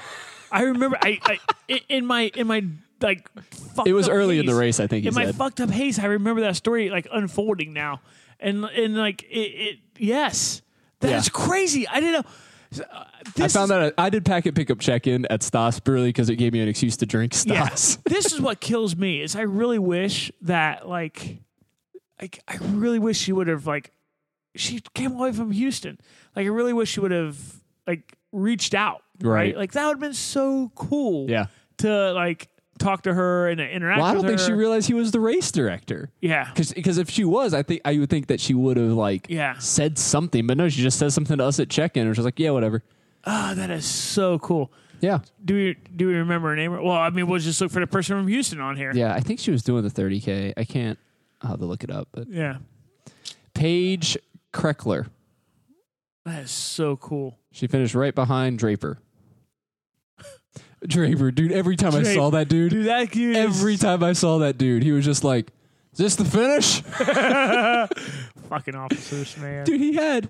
I remember. I, I in my in my like. fucked It was up early in the haze- race, I think he in my said. fucked up haze, I remember that story like unfolding now, and and like it. it yes, that's Yeah. crazy. I didn't know. Uh, I this found is- that I did packet pickup check in at Stas purely because it gave me an excuse to drink Yeah, Stas. this is what kills me. Is I really wish that like, like I really wish she would have like, she came away from Houston. Like I really wish she would have like reached out. Right. Right. Like that would have been so cool. Yeah. To like talk to her and interact. Well, I don't think she realized he was the race director. Yeah. Because if she was, I think I would think that she would have like Yeah. said something. But no, she just says something to us at check in, and she's like, "Yeah, whatever." Oh, that is so cool. Yeah, Do we do we remember her name? Well, I mean, we'll just look for the person from Houston on here. yeah. I think she was doing the 30k. I can't. I'll have to look it up. But Yeah. Paige Kreckler, That is so cool. she finished right behind Draper. Draper, dude. Every time I saw that dude, Dude, that dude is every time I saw that dude, he was just like, "Is this the finish?" fucking officers, man. dude, he had.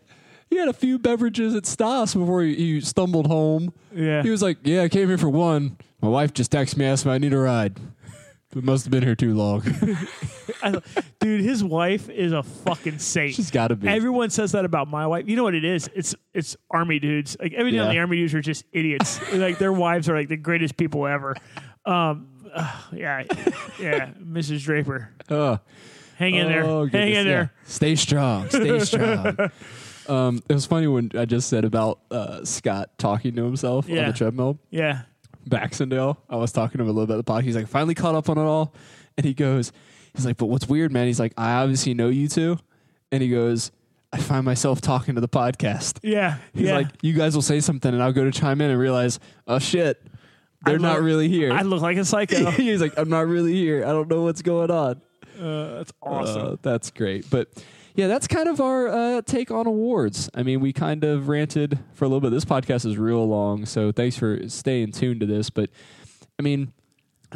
He had a few beverages at Stas before he, he stumbled home. Yeah. He was like, "Yeah, I came here for one. My wife just texted me, asked me I need a ride. But must have been here too long. I- dude, his wife is a fucking saint. She's got to be. Everyone says that about my wife. You know what it is? It's it's army dudes. Like everything on Yeah. the army dudes are just idiots. like their wives are like the greatest people ever. Um, uh, yeah, yeah, Mrs. Draper, Ugh. hang in there, Oh, hang goodness, in there. Stay strong. Stay strong. um, it was funny when I just said about uh, Scott talking to himself on Yeah. the treadmill. Yeah, Baxendale. I was talking to him a little bit about the podcast. He's like, finally caught up on it all. And he goes, he's like, but what's weird, man? He's like, I obviously know you two. And he goes, I find myself talking to the podcast. yeah. He's yeah. like, you guys will say something, and I'll go to chime in and realize, oh shit, they're I not really here. I look like a psycho. He's like, I'm not really here. I don't know what's going on. Uh, that's awesome. Uh, that's great. But yeah, that's kind of our uh, take on awards. I mean, we kind of ranted for a little bit. This podcast is real long, so thanks for staying tuned to this. But I mean,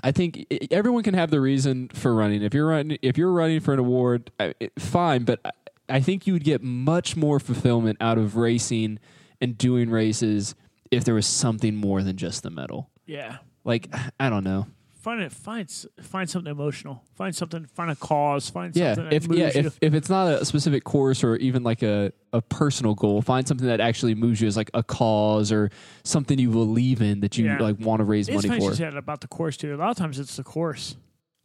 I think everyone can have the reason for running. If you're running, if you're running for an award, fine. But I- I think you would get much more fulfillment out of racing and doing races if there was something more than just the medal. yeah. Like I don't know. Find it. Find find something emotional. Find something. Find a cause. Find Yeah, something. if yeah, you. if, if it's not a specific course or even like a, a personal goal, find something that actually moves you as like a cause or something you believe in that you Yeah. like want to raise It's money for. said about the course too. A lot of times it's the course.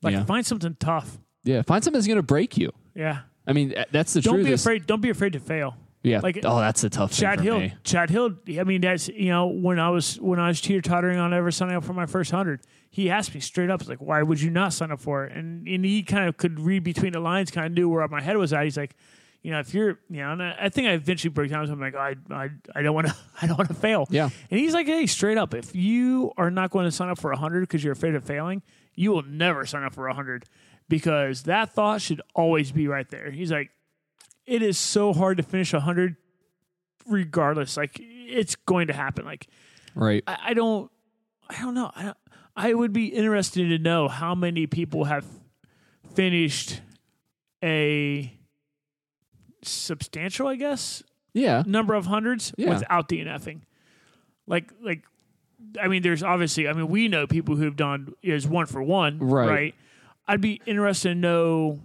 Like Yeah. find something tough. Yeah, find something that's going to break you. Yeah. I mean, that's the Don't truth. be afraid. Don't be afraid to fail. Yeah. like- oh, that's a tough Chad Hill. me. Chad Hill. I mean, that's you know when I was when I was teeter tottering on ever signing up for my first hundred. He asked me straight up, like, "Why would you not sign up for it?" And and he kind of could read between the lines, kind of knew where my head was at. He's like, you know, if you're, you know, and I, I think I eventually broke down. So I'm like, I, I, I don't want to, I don't want to fail. Yeah. And he's like, hey, straight up, if you are not going to sign up for a hundred because you're afraid of failing, you will never sign up for a hundred because that thought should always be right there. He's like, it is so hard to finish a hundred, regardless. Like it's going to happen. Like Right. I, I don't, I don't know. I don't, I would be interested to know how many people have finished a substantial, I guess, Yeah. number of hundreds Yeah. without DNFing. Like, like, I mean, there's obviously, I mean, we know people who've done is one for one, Right. right? I'd be interested to know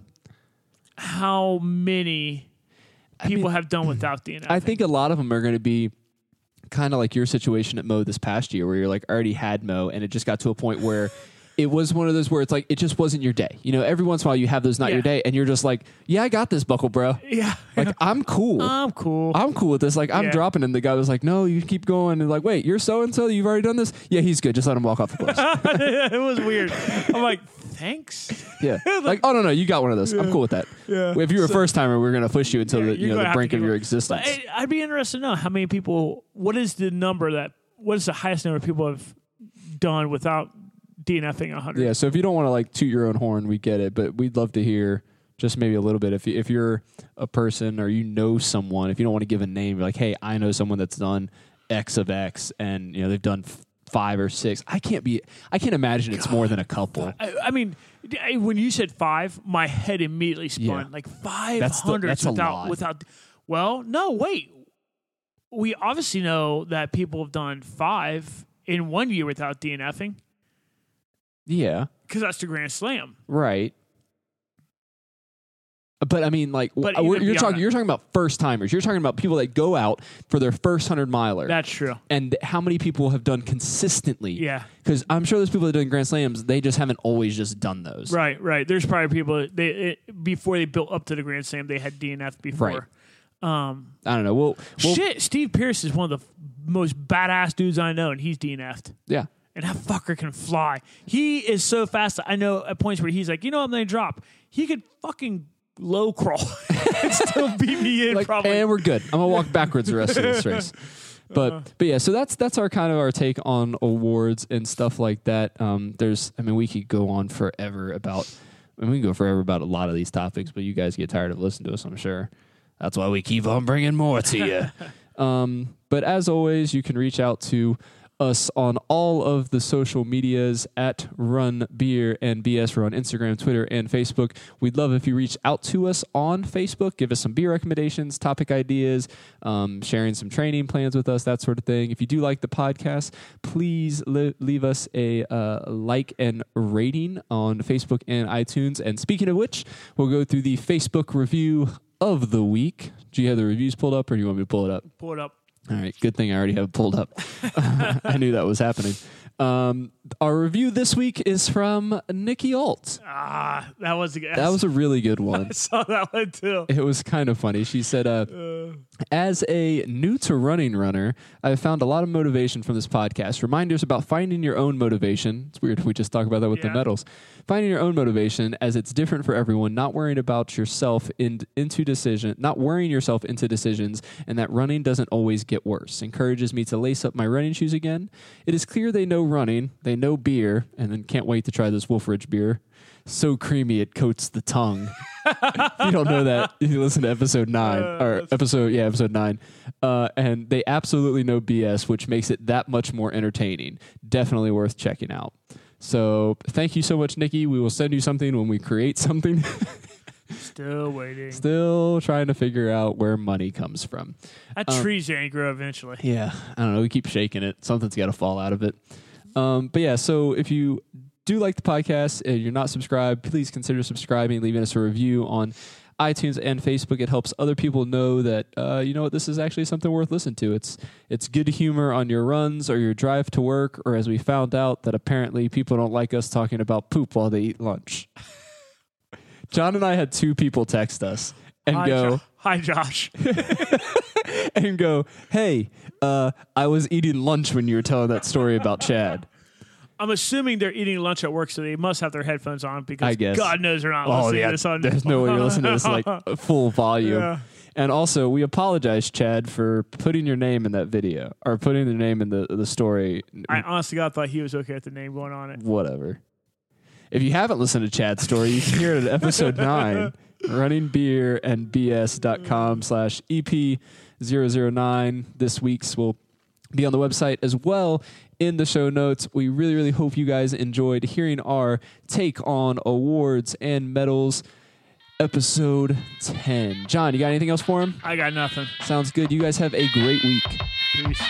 how many people have done without DNFing. I think a lot of them are going to be kind of like your situation at Mo this past year, where you're like already had Mo, and it just got to a point where it was one of those where it's like it just wasn't your day. You know, every once in a while you have those not Yeah. your day, and you're just like, yeah, I got this, buckle, bro. yeah, Like I'm cool. I'm cool. I'm cool with this. Like I'm Yeah. dropping, and the guy was like, "No, you keep going." And like, wait, you're so and so. You've already done this. Yeah, he's good. Just let him walk off the cliff. it was weird. I'm like, thanks. yeah. Like, oh no, no, you got one of those. I'm cool with that. Yeah. If you're a first timer, we're gonna push you until Yeah, the you're know gonna the have to brink of give your up. existence. But I- I'd be interested to know how many people. What is the number that? What is the highest number of people have done without DNFing a hundred? Yeah, so if you don't want to like toot your own horn, we get it, but we'd love to hear just maybe a little bit. If you, if you're a person or you know someone, if you don't want to give a name, you're like, hey, I know someone that's done X of X, and you know they've done f- five or six. I can't be. I can't imagine it's more than a couple. I, I mean, when you said five, my head immediately spun. Yeah. Like five hundred That's the- hundred a without lot. without. Well, no, wait. We obviously know that people have done five in one year without DNFing Yeah, because that's the Grand Slam. right. But I mean, like, But w- even you're beyond talking. that- You're talking about first timers. You're talking about people that go out for their first hundred miler. That's true. and how many people have done consistently? Yeah. because I'm sure there's people that are doing Grand Slams. They just haven't always just done those. Right, right. There's probably people that they it, before they built up to the Grand Slam, they had DNF before. Um, I don't know. Well, well shit, Steve Pierce is one of the f- most badass dudes I know, and he's DNF'd. yeah. And that fucker can fly. He is so fast. I know at points where he's like, you know, I'm going to drop. He could fucking low crawl and still beat me in. like, probably. and we're good. I'm gonna walk backwards the rest of this race. But but yeah, so that's that's our kind of our take on awards and stuff like that. Um, there's, I mean, we could go on forever about. I mean, we can go forever about a lot of these topics, but you guys get tired of listening to us, I'm sure. That's why we keep on bringing more to you. um, but as always, you can reach out to us on all of the social medias at Run Beer and BS. We're on Instagram, Twitter, and Facebook. We'd love if you reach out to us on Facebook, give us some beer recommendations, topic ideas, um, sharing some training plans with us, that sort of thing. If you do like the podcast, please li- leave us a uh, like and rating on Facebook and iTunes. And speaking of which, we'll go through the Facebook review of the week. Do you have the reviews pulled up, or do you want me to pull it up? Pull it up. All right, good thing I already have pulled up. I knew that was happening. Um, our review this week is from Nikki Alt. Ah, that was a That was a really good one. I saw that one too. It was kind of funny. She said, uh, As a new to running runner, I've found a lot of motivation from this podcast. Reminders about finding your own motivation. It's weird we just talk about that with the Yeah. medals. Finding your own motivation as it's different for everyone, not worrying about yourself in, into decision, not worrying yourself into decisions, and that running doesn't always get worse. Encourages me to lace up my running shoes again. It is clear they know running, they know beer, and then can't wait to try this Wolfridge beer. So creamy it coats the tongue. if you don't know that, if you listen to episode nine or episode yeah episode nine, uh, and they absolutely know BS, which makes it that much more entertaining. Definitely worth checking out. So thank you so much, Nikki. We will send you something when we create something. Still waiting. Still trying to figure out where money comes from. That tree's gonna grow eventually. Yeah, I don't know. We keep shaking it. Something's got to fall out of it. Um, but yeah, so if you do like the podcast and you're not subscribed, please consider subscribing, leaving us a review on iTunes and Facebook. It helps other people know that uh, you know what this is actually something worth listening to. It's it's good humor on your runs or your drive to work, or as we found out that apparently people don't like us talking about poop while they eat lunch. John and I had two people text us and Hi, go Jo- Hi, Josh. and go, "Hey, uh, I was eating lunch when you were telling that story about Chad." I'm assuming they're eating lunch at work, so they must have their headphones on because I guess. God knows they're not Oh listening yeah, to this on. there's no way you're listening to this like full volume. Yeah. And also, we apologize, Chad, for putting your name in that video or putting the name in the the story. I honestly God thought he was okay with the name going on it. Whatever. If you haven't listened to Chad's story, you can hear it at episode nine, running beer and bs.com slash EP009. This week's will be on the website as well in the show notes. We really, really hope you guys enjoyed hearing our take on awards and medals. Episode 10. John, you got anything else for him? I got nothing. Sounds good. You guys have a great week. Peace.